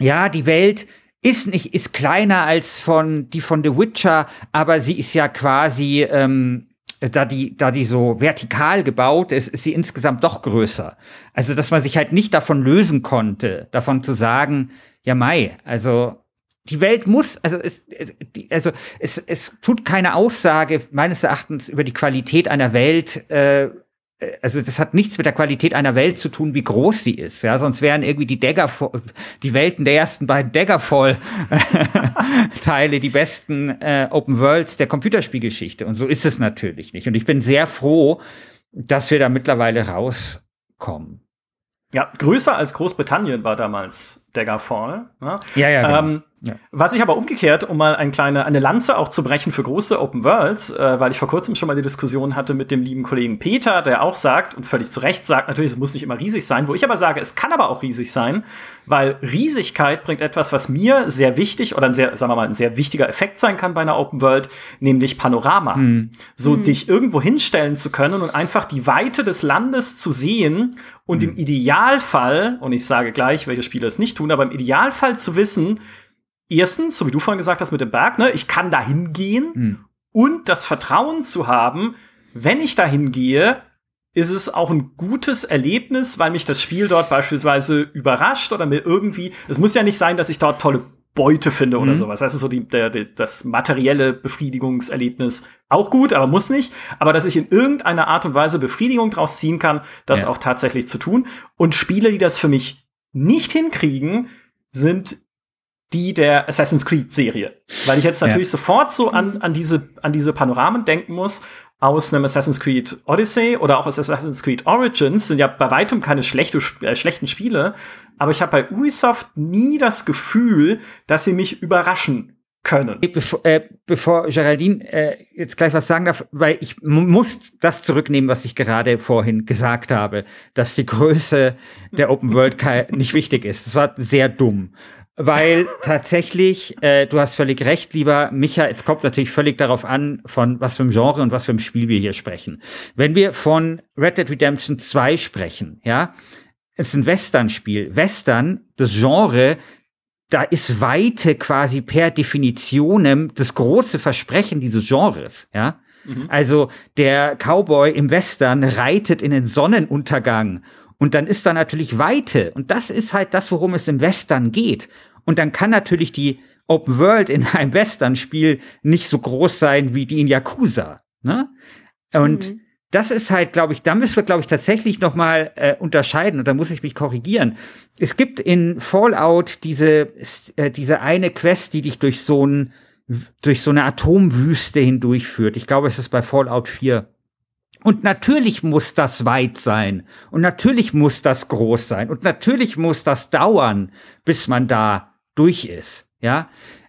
ja, die Welt ist nicht, ist kleiner als von, die von The Witcher, aber sie ist ja quasi, ähm, da die, da die so vertikal gebaut ist, ist sie insgesamt doch größer. Also, dass man sich halt nicht davon lösen konnte, davon zu sagen, ja, Mai, also, die Welt muss, also es, also es, es tut keine Aussage meines Erachtens über die Qualität einer Welt, äh, äh, also das hat nichts mit der Qualität einer Welt zu tun, wie groß sie ist. Ja, sonst wären irgendwie die Daggerfall, die Welten der ersten beiden Daggerfall Teile die besten äh, Open Worlds der Computerspielgeschichte. Und so ist es natürlich nicht. Und ich bin sehr froh, dass wir da mittlerweile rauskommen. Ja, größer als Großbritannien war damals Daggerfall. Ne? Ja, ja. Genau. Ähm, ja. Was ich aber umgekehrt, um mal eine kleine eine Lanze auch zu brechen für große Open Worlds, äh, weil ich vor kurzem schon mal die Diskussion hatte mit dem lieben Kollegen Peter, der auch sagt und völlig zu Recht sagt, natürlich, es muss nicht immer riesig sein, wo ich aber sage, es kann aber auch riesig sein, weil Riesigkeit bringt etwas, was mir sehr wichtig oder ein sehr, sagen wir mal, ein sehr wichtiger Effekt sein kann bei einer Open World, nämlich Panorama. Hm. So hm. dich irgendwo hinstellen zu können und einfach die Weite des Landes zu sehen und hm. im Idealfall, und ich sage gleich, welche Spiele es nicht tun, aber im Idealfall zu wissen, erstens, so wie du vorhin gesagt hast mit dem Berg, ne, ich kann da hingehen mhm. und das Vertrauen zu haben, wenn ich da hingehe, ist es auch ein gutes Erlebnis, weil mich das Spiel dort beispielsweise überrascht oder mir irgendwie, es muss ja nicht sein, dass ich dort tolle Beute finde oder mhm. sowas. Das ist so die, der, der, das materielle Befriedigungserlebnis auch gut, aber muss nicht. Aber dass ich in irgendeiner Art und Weise Befriedigung draus ziehen kann, das ja. auch tatsächlich zu tun. Und Spiele, die das für mich nicht hinkriegen, sind die der Assassin's Creed Serie. Weil ich jetzt natürlich ja. sofort so an, an, diese, an diese Panoramen denken muss aus einem Assassin's Creed Odyssey oder auch aus Assassin's Creed Origins sind ja bei weitem keine schlechte, äh, schlechten Spiele, aber ich habe bei Ubisoft nie das Gefühl, dass sie mich überraschen können. Bevor, äh, bevor Geraldine äh, jetzt gleich was sagen darf, weil ich muss das zurücknehmen, was ich gerade vorhin gesagt habe, dass die Größe der Open World nicht wichtig ist. Das war sehr dumm weil tatsächlich, äh, du hast völlig recht, lieber Micha, es kommt natürlich völlig darauf an, von was für einem Genre und was für einem Spiel wir hier sprechen. Wenn wir von Red Dead Redemption 2 sprechen, ja, es ist ein Western-Spiel. Western, das Genre, da ist Weite quasi per Definitionem das große Versprechen dieses Genres, ja. Mhm. Also der Cowboy im Western reitet in den Sonnenuntergang und dann ist da natürlich Weite. Und das ist halt das, worum es im Western geht. Und dann kann natürlich die Open World in einem Western-Spiel nicht so groß sein wie die in Yakuza. Ne? Und mhm. Das ist halt, glaube ich, da müssen wir, glaube ich, tatsächlich noch mal äh, unterscheiden. Und da muss ich mich korrigieren. Es gibt in Fallout diese, äh, diese eine Quest, die dich durch so ein durch so eine Atomwüste hindurchführt. Ich glaube, es ist bei Fallout 4. Und natürlich muss das weit sein. Und natürlich muss das groß sein. Und natürlich muss das dauern, bis man da durch ist. Ja.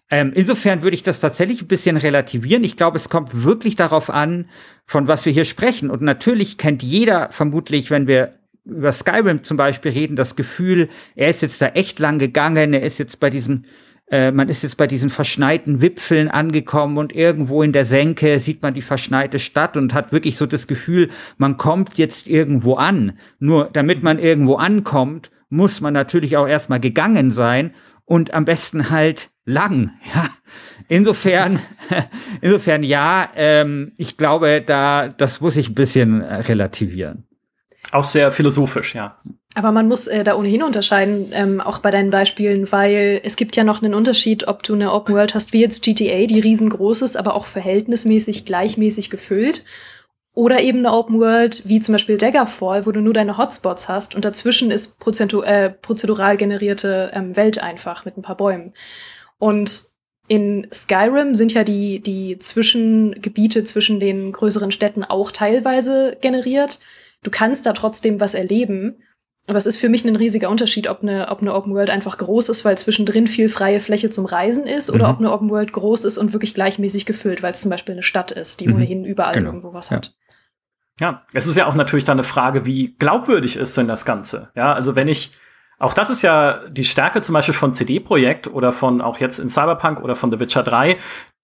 Ähm, insofern würde ich das tatsächlich ein bisschen relativieren. Ich glaube, es kommt wirklich darauf an, von was wir hier sprechen. Und natürlich kennt jeder vermutlich, wenn wir über Skyrim zum Beispiel reden, das Gefühl, er ist jetzt da echt lang gegangen, er ist jetzt bei diesem äh, man ist jetzt bei diesen verschneiten Wipfeln angekommen und irgendwo in der Senke sieht man die verschneite Stadt und hat wirklich so das Gefühl, man kommt jetzt irgendwo an. Nur damit man irgendwo ankommt, muss man natürlich auch erstmal gegangen sein und am besten halt lang. Ja. Insofern, insofern ja, ähm, ich glaube, da das muss ich ein bisschen relativieren. Auch sehr philosophisch, ja. Aber man muss äh, da ohnehin unterscheiden, ähm, auch bei deinen Beispielen, weil es gibt ja noch einen Unterschied, ob du eine Open World hast, wie jetzt GTA, die riesengroß ist, aber auch verhältnismäßig gleichmäßig gefüllt. Oder eben eine Open World, wie zum Beispiel Daggerfall, wo du nur deine Hotspots hast und dazwischen ist prozentu äh, prozedural generierte ähm, Welt einfach mit ein paar Bäumen. Und in Skyrim sind ja die, die Zwischengebiete zwischen den größeren Städten auch teilweise generiert. Du kannst da trotzdem was erleben. Aber es ist für mich ein riesiger Unterschied, ob eine, ob eine Open World einfach groß ist, weil zwischendrin viel freie Fläche zum Reisen ist, oder mhm. ob eine Open World groß ist und wirklich gleichmäßig gefüllt, weil es zum Beispiel eine Stadt ist, die mhm. ohnehin überall genau. irgendwo was ja. hat. Ja, es ist ja auch natürlich dann eine Frage, wie glaubwürdig ist denn das Ganze? Ja, also wenn ich, auch das ist ja die Stärke zum Beispiel von CD-Projekt oder von auch jetzt in Cyberpunk oder von The Witcher 3,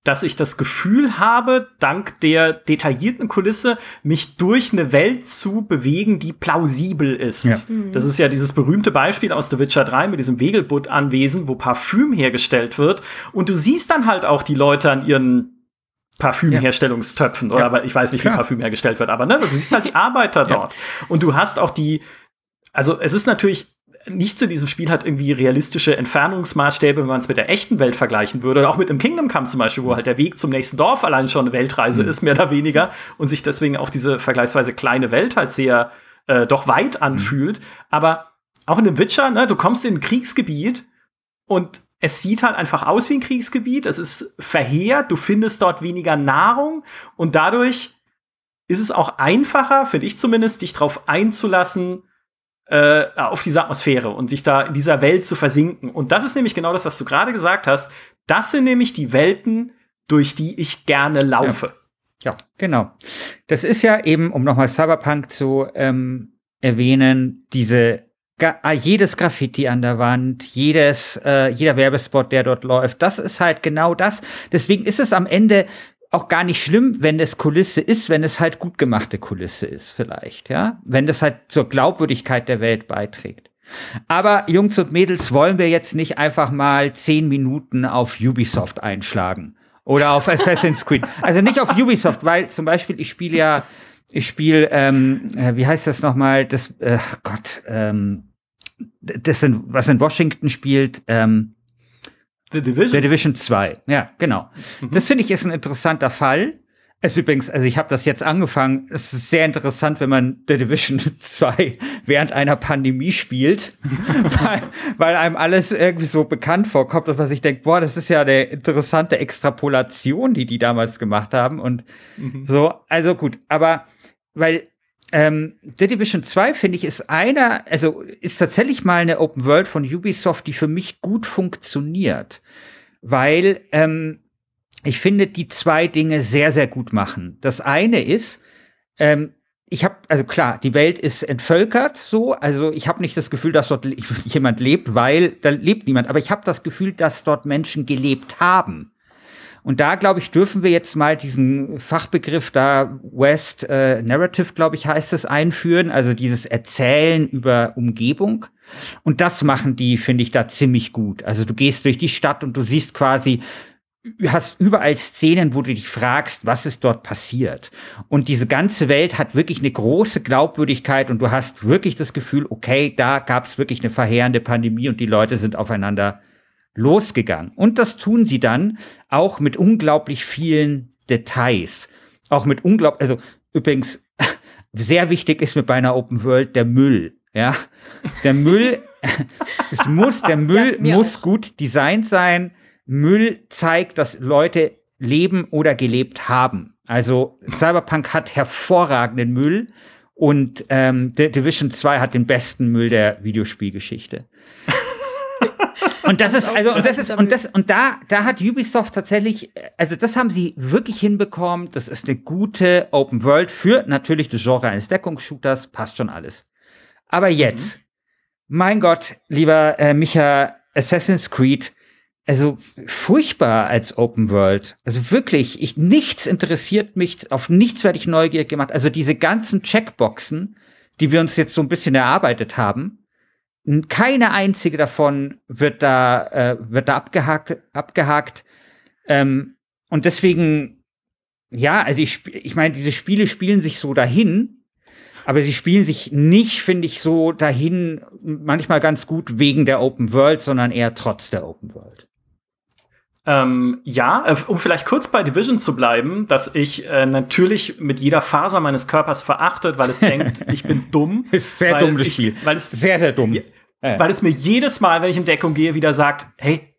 dass ich das Gefühl habe, dank der detaillierten Kulisse, mich durch eine Welt zu bewegen, die plausibel ist. Ja. Mhm. Das ist ja dieses berühmte Beispiel aus The Witcher 3 mit diesem Wegelbutt-Anwesen, wo Parfüm hergestellt wird. Und du siehst dann halt auch die Leute an ihren Parfümherstellungstöpfen ja. oder ich weiß nicht, wie Klar. Parfüm hergestellt wird, aber ne, du siehst halt die Arbeiter dort. Und du hast auch die, also es ist natürlich nichts in diesem Spiel hat irgendwie realistische Entfernungsmaßstäbe, wenn man es mit der echten Welt vergleichen würde. Oder auch mit dem Kingdom Come zum Beispiel, wo halt der Weg zum nächsten Dorf allein schon eine Weltreise mhm. ist, mehr oder weniger. Und sich deswegen auch diese vergleichsweise kleine Welt halt sehr äh, doch weit mhm. anfühlt. Mhm. Aber auch in dem Witcher, ne, du kommst in ein Kriegsgebiet und es sieht halt einfach aus wie ein Kriegsgebiet. Es ist verheert, du findest dort weniger Nahrung und dadurch ist es auch einfacher, finde ich zumindest, dich darauf einzulassen, äh, auf diese Atmosphäre und sich da in dieser Welt zu versinken. Und das ist nämlich genau das, was du gerade gesagt hast. Das sind nämlich die Welten, durch die ich gerne laufe. Ja, ja genau. Das ist ja eben, um nochmal Cyberpunk zu ähm, erwähnen, diese jedes Graffiti an der Wand, jedes, äh, jeder Werbespot, der dort läuft, das ist halt genau das. Deswegen ist es am Ende auch gar nicht schlimm, wenn es Kulisse ist, wenn es halt gut gemachte Kulisse ist, vielleicht, ja. Wenn das halt zur Glaubwürdigkeit der Welt beiträgt. Aber Jungs und Mädels, wollen wir jetzt nicht einfach mal zehn Minuten auf Ubisoft einschlagen? Oder auf Assassin's Creed. Also nicht auf Ubisoft, weil zum Beispiel ich spiele ja, ich spiele, ähm, äh, wie heißt das nochmal, das, äh, Gott, ähm, das sind, was in Washington spielt, ähm, The Division? The Division 2, ja, genau. Mhm. Das finde ich ist ein interessanter Fall. Es ist übrigens, also ich habe das jetzt angefangen, es ist sehr interessant, wenn man The Division 2 während einer Pandemie spielt, weil, weil einem alles irgendwie so bekannt vorkommt und was ich denke, boah, das ist ja eine interessante Extrapolation, die die damals gemacht haben und mhm. so, also gut, aber weil ähm, The Division 2, finde ich, ist einer, also ist tatsächlich mal eine Open World von Ubisoft, die für mich gut funktioniert. Weil ähm, ich finde, die zwei Dinge sehr, sehr gut machen. Das eine ist, ähm, ich habe, also klar, die Welt ist entvölkert so, also ich habe nicht das Gefühl, dass dort jemand lebt, weil da lebt niemand, aber ich habe das Gefühl, dass dort Menschen gelebt haben. Und da, glaube ich, dürfen wir jetzt mal diesen Fachbegriff da West äh, Narrative, glaube ich, heißt es, einführen, also dieses Erzählen über Umgebung. Und das machen die, finde ich, da ziemlich gut. Also du gehst durch die Stadt und du siehst quasi, hast überall Szenen, wo du dich fragst, was ist dort passiert. Und diese ganze Welt hat wirklich eine große Glaubwürdigkeit und du hast wirklich das Gefühl, okay, da gab es wirklich eine verheerende Pandemie und die Leute sind aufeinander losgegangen. Und das tun sie dann auch mit unglaublich vielen Details. Auch mit unglaublich, also übrigens, sehr wichtig ist mir bei einer Open World der Müll. Ja, der Müll, es muss, der Müll ja, muss auch. gut designt sein. Müll zeigt, dass Leute leben oder gelebt haben. Also Cyberpunk hat hervorragenden Müll und ähm, Division 2 hat den besten Müll der Videospielgeschichte. Und das, ist, also, und das ist, und das, und da, da hat Ubisoft tatsächlich, also das haben sie wirklich hinbekommen. Das ist eine gute Open World für natürlich das Genre eines Deckungsshooters, passt schon alles. Aber jetzt, mhm. mein Gott, lieber äh, Micha, Assassin's Creed, also furchtbar als Open World. Also wirklich, ich, nichts interessiert mich, auf nichts werde ich neugierig gemacht. Also diese ganzen Checkboxen, die wir uns jetzt so ein bisschen erarbeitet haben, keine einzige davon wird da, äh, wird da abgehakt. abgehakt. Ähm, und deswegen, ja, also ich, ich meine, diese Spiele spielen sich so dahin, aber sie spielen sich nicht, finde ich, so dahin, manchmal ganz gut wegen der Open World, sondern eher trotz der Open World. Ähm, ja, äh, um vielleicht kurz bei Division zu bleiben, dass ich äh, natürlich mit jeder Faser meines Körpers verachtet, weil es denkt, ich bin dumm. ist sehr dumm, das Spiel. Weil es, sehr, sehr dumm. Ja, weil es mir jedes Mal, wenn ich in Deckung gehe, wieder sagt, hey,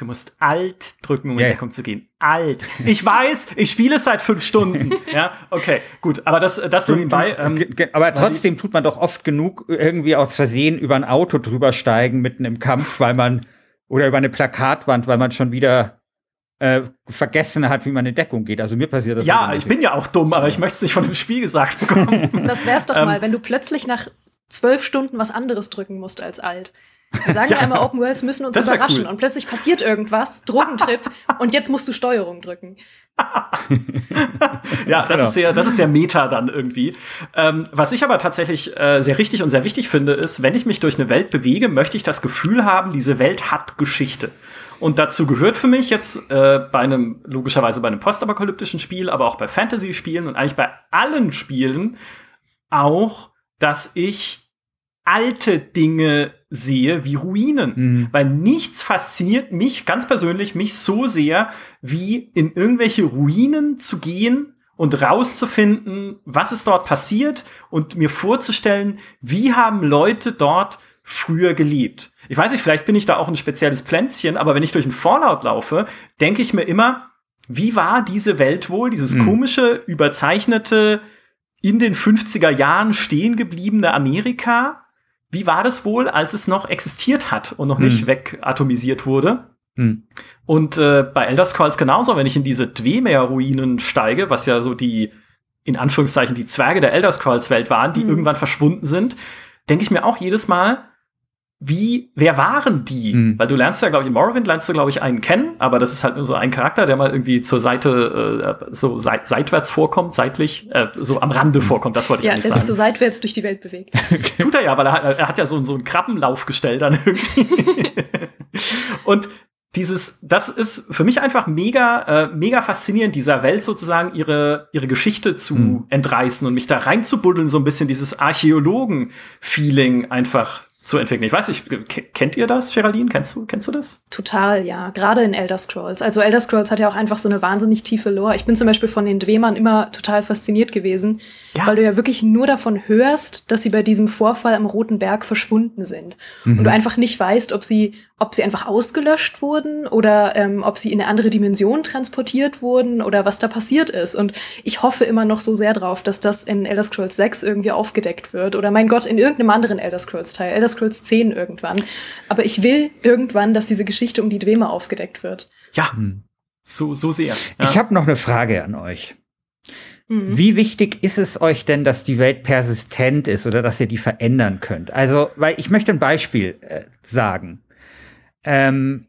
Du musst alt drücken, um yeah. in Deckung zu gehen. Alt. Ich weiß, ich spiele es seit fünf Stunden. ja, okay, gut. Aber das, das nur nebenbei. Ähm, aber trotzdem tut man doch oft genug irgendwie aus Versehen über ein Auto drüber steigen mitten im Kampf, weil man oder über eine Plakatwand, weil man schon wieder äh, vergessen hat, wie man in Deckung geht. Also mir passiert das. Ja, ich bin ja auch dumm, aber ich möchte es nicht von dem Spiel gesagt bekommen. Das wär's doch ähm, mal, wenn du plötzlich nach zwölf Stunden was anderes drücken musst als alt. Wir sagen ja einmal, Open Worlds müssen uns überraschen cool. und plötzlich passiert irgendwas, Drogentrip und jetzt musst du Steuerung drücken. ja, das genau. ist sehr, das ist sehr Meta dann irgendwie. Ähm, was ich aber tatsächlich äh, sehr richtig und sehr wichtig finde, ist, wenn ich mich durch eine Welt bewege, möchte ich das Gefühl haben, diese Welt hat Geschichte. Und dazu gehört für mich jetzt äh, bei einem, logischerweise bei einem postapokalyptischen Spiel, aber auch bei Fantasy-Spielen und eigentlich bei allen Spielen auch, dass ich alte Dinge sehe wie Ruinen. Mhm. Weil nichts fasziniert mich, ganz persönlich, mich so sehr, wie in irgendwelche Ruinen zu gehen und rauszufinden, was ist dort passiert und mir vorzustellen, wie haben Leute dort früher gelebt. Ich weiß nicht, vielleicht bin ich da auch ein spezielles Pflänzchen, aber wenn ich durch einen Fallout laufe, denke ich mir immer, wie war diese Welt wohl, dieses mhm. komische, überzeichnete, in den 50er Jahren stehen gebliebene Amerika? Wie war das wohl, als es noch existiert hat und noch mhm. nicht wegatomisiert wurde? Mhm. Und äh, bei Elder Scrolls genauso, wenn ich in diese Dwemer-Ruinen steige, was ja so die, in Anführungszeichen, die Zwerge der Elder Scrolls-Welt waren, die mhm. irgendwann verschwunden sind, denke ich mir auch jedes Mal, wie, wer waren die? Mhm. Weil du lernst ja, glaube ich, in Morrowind lernst du, glaube ich, einen kennen, aber das ist halt nur so ein Charakter, der mal irgendwie zur Seite, äh, so seit, seitwärts vorkommt, seitlich, äh, so am Rande vorkommt, das wollte ich ja, eigentlich sagen. Ja, der sich so seitwärts durch die Welt bewegt. Tut er ja, weil er, hat, er hat ja so, so ein Krabbenlaufgestell dann irgendwie. Und dieses, das ist für mich einfach mega, äh, mega faszinierend, dieser Welt sozusagen ihre, ihre Geschichte zu mhm. entreißen und mich da reinzubuddeln, so ein bisschen dieses Archäologen-Feeling einfach zu entwickeln. Ich weiß nicht, kennt ihr das, Geraldine? Kennst du, kennst du das? Total, ja. Gerade in Elder Scrolls. Also Elder Scrolls hat ja auch einfach so eine wahnsinnig tiefe Lore. Ich bin zum Beispiel von den Dwemern immer total fasziniert gewesen, ja. weil du ja wirklich nur davon hörst, dass sie bei diesem Vorfall am Roten Berg verschwunden sind. Mhm. Und du einfach nicht weißt, ob sie, ob sie einfach ausgelöscht wurden oder ähm, ob sie in eine andere Dimension transportiert wurden oder was da passiert ist. Und ich hoffe immer noch so sehr drauf, dass das in Elder Scrolls 6 irgendwie aufgedeckt wird. Oder mein Gott, in irgendeinem anderen Elder Scrolls Teil. Elder Scrolls 10 irgendwann. Aber ich will irgendwann, dass diese Geschichte um die Dwemer aufgedeckt wird. Ja, hm. so, so sehr. Ja. Ich habe noch eine Frage an euch. Mhm. Wie wichtig ist es euch denn, dass die Welt persistent ist oder dass ihr die verändern könnt? Also, weil ich möchte ein Beispiel äh, sagen. Ähm,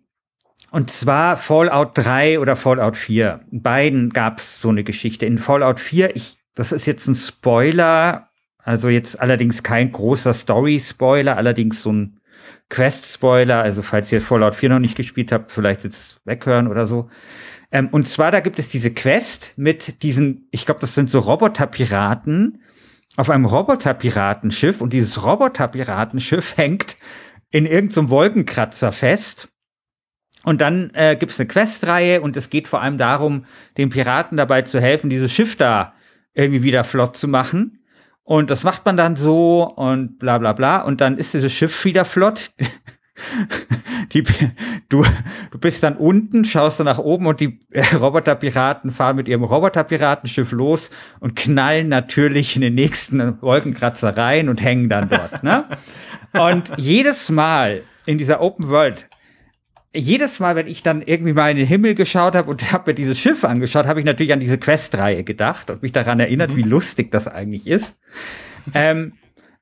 und zwar Fallout 3 oder Fallout 4. In beiden gab es so eine Geschichte. In Fallout 4, ich, das ist jetzt ein Spoiler, also jetzt allerdings kein großer Story-Spoiler, allerdings so ein Quest-Spoiler. Also falls ihr Fallout 4 noch nicht gespielt habt, vielleicht jetzt weghören oder so. Ähm, und zwar, da gibt es diese Quest mit diesen, ich glaube, das sind so Roboterpiraten auf einem Roboterpiratenschiff und dieses Roboterpiratenschiff hängt in irgendeinem Wolkenkratzer fest. Und dann äh, gibt es eine Questreihe und es geht vor allem darum, den Piraten dabei zu helfen, dieses Schiff da irgendwie wieder flott zu machen. Und das macht man dann so und bla bla bla. Und dann ist dieses Schiff wieder flott. die, du, du bist dann unten, schaust dann nach oben und die Roboterpiraten fahren mit ihrem Roboterpiratenschiff los und knallen natürlich in den nächsten Wolkenkratzer rein und hängen dann dort. Ne? Und jedes Mal in dieser Open World jedes Mal, wenn ich dann irgendwie mal in den Himmel geschaut habe und habe mir dieses Schiff angeschaut, habe ich natürlich an diese Questreihe gedacht und mich daran erinnert, mhm. wie lustig das eigentlich ist. ähm,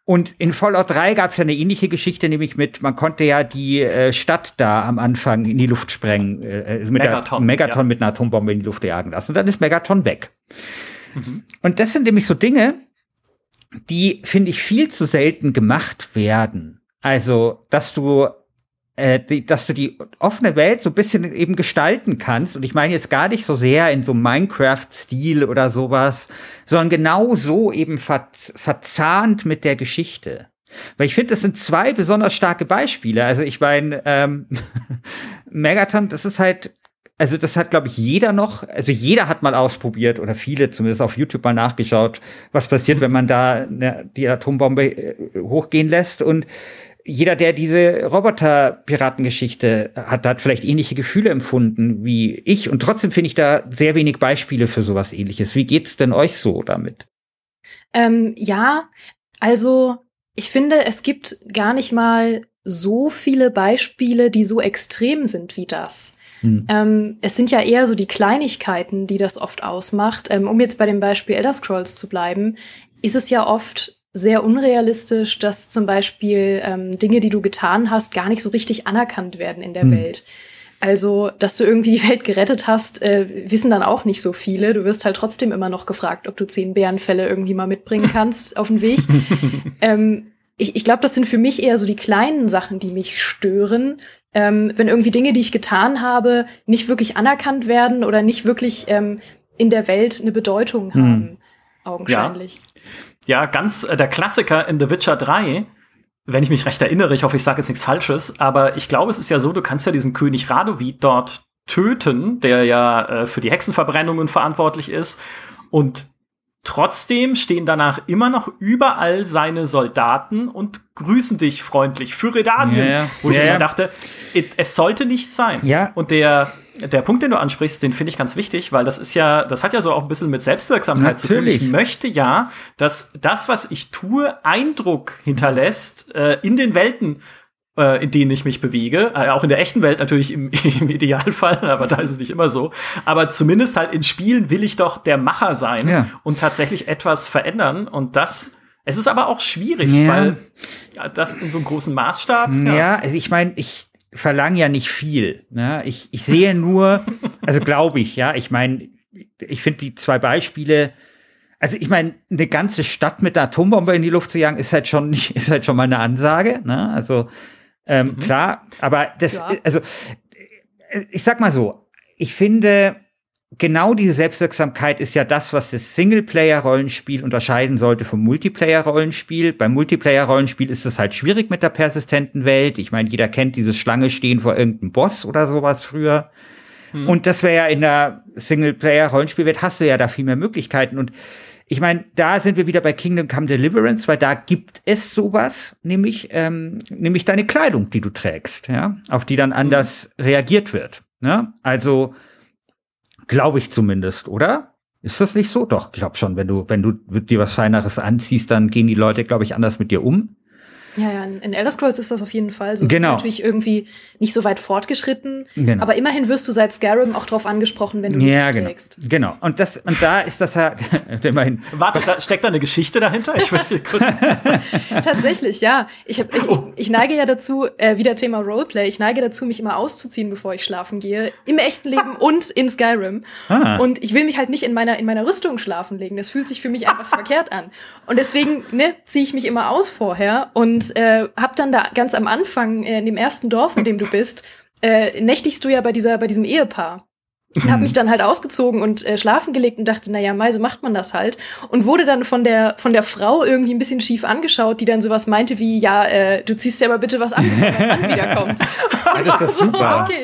und in Fallout 3 gab es ja eine ähnliche Geschichte, nämlich mit, man konnte ja die äh, Stadt da am Anfang in die Luft sprengen, äh, äh mit Megaton, der, Megaton ja. mit einer Atombombe in die Luft jagen lassen. Und dann ist Megaton weg. Mhm. Und das sind nämlich so Dinge, die, finde ich, viel zu selten gemacht werden. Also, dass du äh, die, dass du die offene Welt so ein bisschen eben gestalten kannst. Und ich meine jetzt gar nicht so sehr in so Minecraft-Stil oder sowas, sondern genau so eben ver verzahnt mit der Geschichte. Weil ich finde, das sind zwei besonders starke Beispiele. Also ich meine, ähm, Megaton, das ist halt, also das hat, glaube ich, jeder noch, also jeder hat mal ausprobiert oder viele zumindest auf YouTube mal nachgeschaut, was passiert, wenn man da ne, die Atombombe äh, hochgehen lässt. Und jeder, der diese Roboter-Piratengeschichte hat, hat vielleicht ähnliche Gefühle empfunden wie ich. Und trotzdem finde ich da sehr wenig Beispiele für sowas ähnliches. Wie geht's denn euch so damit? Ähm, ja, also ich finde, es gibt gar nicht mal so viele Beispiele, die so extrem sind wie das. Hm. Ähm, es sind ja eher so die Kleinigkeiten, die das oft ausmacht. Ähm, um jetzt bei dem Beispiel Elder Scrolls zu bleiben, ist es ja oft sehr unrealistisch, dass zum Beispiel ähm, Dinge, die du getan hast, gar nicht so richtig anerkannt werden in der hm. Welt. Also, dass du irgendwie die Welt gerettet hast, äh, wissen dann auch nicht so viele. Du wirst halt trotzdem immer noch gefragt, ob du zehn Bärenfälle irgendwie mal mitbringen kannst auf den Weg. ähm, ich ich glaube, das sind für mich eher so die kleinen Sachen, die mich stören. Ähm, wenn irgendwie Dinge, die ich getan habe, nicht wirklich anerkannt werden oder nicht wirklich ähm, in der Welt eine Bedeutung hm. haben, augenscheinlich. Ja. Ja, ganz äh, der Klassiker in The Witcher 3 wenn ich mich recht erinnere, ich hoffe, ich sage jetzt nichts Falsches, aber ich glaube, es ist ja so, du kannst ja diesen König Radovid dort töten, der ja äh, für die Hexenverbrennungen verantwortlich ist. Und trotzdem stehen danach immer noch überall seine Soldaten und grüßen dich freundlich für Redanien. Ja. Wo ich ja, mir dachte, es sollte nicht sein. Ja. Und der der Punkt, den du ansprichst, den finde ich ganz wichtig, weil das ist ja, das hat ja so auch ein bisschen mit Selbstwirksamkeit Natürlich. zu tun. Ich möchte ja, dass das, was ich tue, Eindruck hinterlässt äh, in den Welten, äh, in denen ich mich bewege. Äh, auch in der echten Welt natürlich im, im, Idealfall, aber da ist es nicht immer so. Aber zumindest halt in Spielen will ich doch der Macher sein ja. und tatsächlich etwas verändern. Und das, es ist aber auch schwierig, ja. weil ja, das in so einem großen Maßstab. Ja, also ich meine, ich verlange ja nicht viel. Ne? Ich, ich sehe nur, also glaube ich, ja, ich meine, ich finde die zwei Beispiele, also ich meine, eine ganze Stadt mit einer Atombombe in die Luft zu jagen, ist halt schon nicht, ist halt schon mal eine Ansage. Ne? Also ähm, mhm. klar, aber das, ja. also ich sag mal so, ich finde, genau diese Selbstwirksamkeit ist ja das, was das Singleplayer-Rollenspiel unterscheiden sollte vom Multiplayer-Rollenspiel. Beim Multiplayer-Rollenspiel ist es halt schwierig mit der persistenten Welt. Ich meine, jeder kennt dieses Schlange stehen vor irgendeinem Boss oder sowas früher. Hm. Und das wäre ja in der Singleplayer-Rollenspielwelt hast du ja da viel mehr Möglichkeiten. Und ich meine, da sind wir wieder bei Kingdom Come Deliverance, weil da gibt es sowas, nämlich, ähm, nämlich deine Kleidung, die du trägst, ja, auf die dann hm. anders hm. reagiert wird. Ne? Also Glaube ich zumindest, oder? Ist das nicht so? Doch, ich glaube schon. Wenn du, wenn du dir was Feineres anziehst, dann gehen die Leute, glaube ich, anders mit dir um. Ja, ja, in Elder Scrolls ist das auf jeden Fall so. Genau. Es ist genau. natürlich irgendwie nicht so weit fortgeschritten, genau. aber immerhin wirst du seit Skyrim auch drauf angesprochen, wenn du ja, nichts genau. trägst. Genau. Und das und da ist das ja immerhin. Warte, da steckt da eine Geschichte dahinter? Ich will kurz. Tatsächlich, ja. Ich, hab, ich, ich, ich neige ja dazu, äh, wieder Thema Roleplay. Ich neige dazu, mich immer auszuziehen, bevor ich schlafen gehe, im echten Leben und in Skyrim. Ah. Und ich will mich halt nicht in meiner in meiner Rüstung schlafen legen. Das fühlt sich für mich einfach verkehrt an. Und deswegen ne, ziehe ich mich immer aus vorher und äh, hab dann da ganz am Anfang, äh, in dem ersten Dorf, in dem du bist, äh, nächtigst du ja bei, dieser, bei diesem Ehepaar. Und hab mich dann halt ausgezogen und äh, schlafen gelegt und dachte, naja, Mai, so macht man das halt. Und wurde dann von der, von der Frau irgendwie ein bisschen schief angeschaut, die dann sowas meinte wie, ja, äh, du ziehst dir aber bitte was an, wenn dein Mann wiederkommt. Und das ist super. Okay.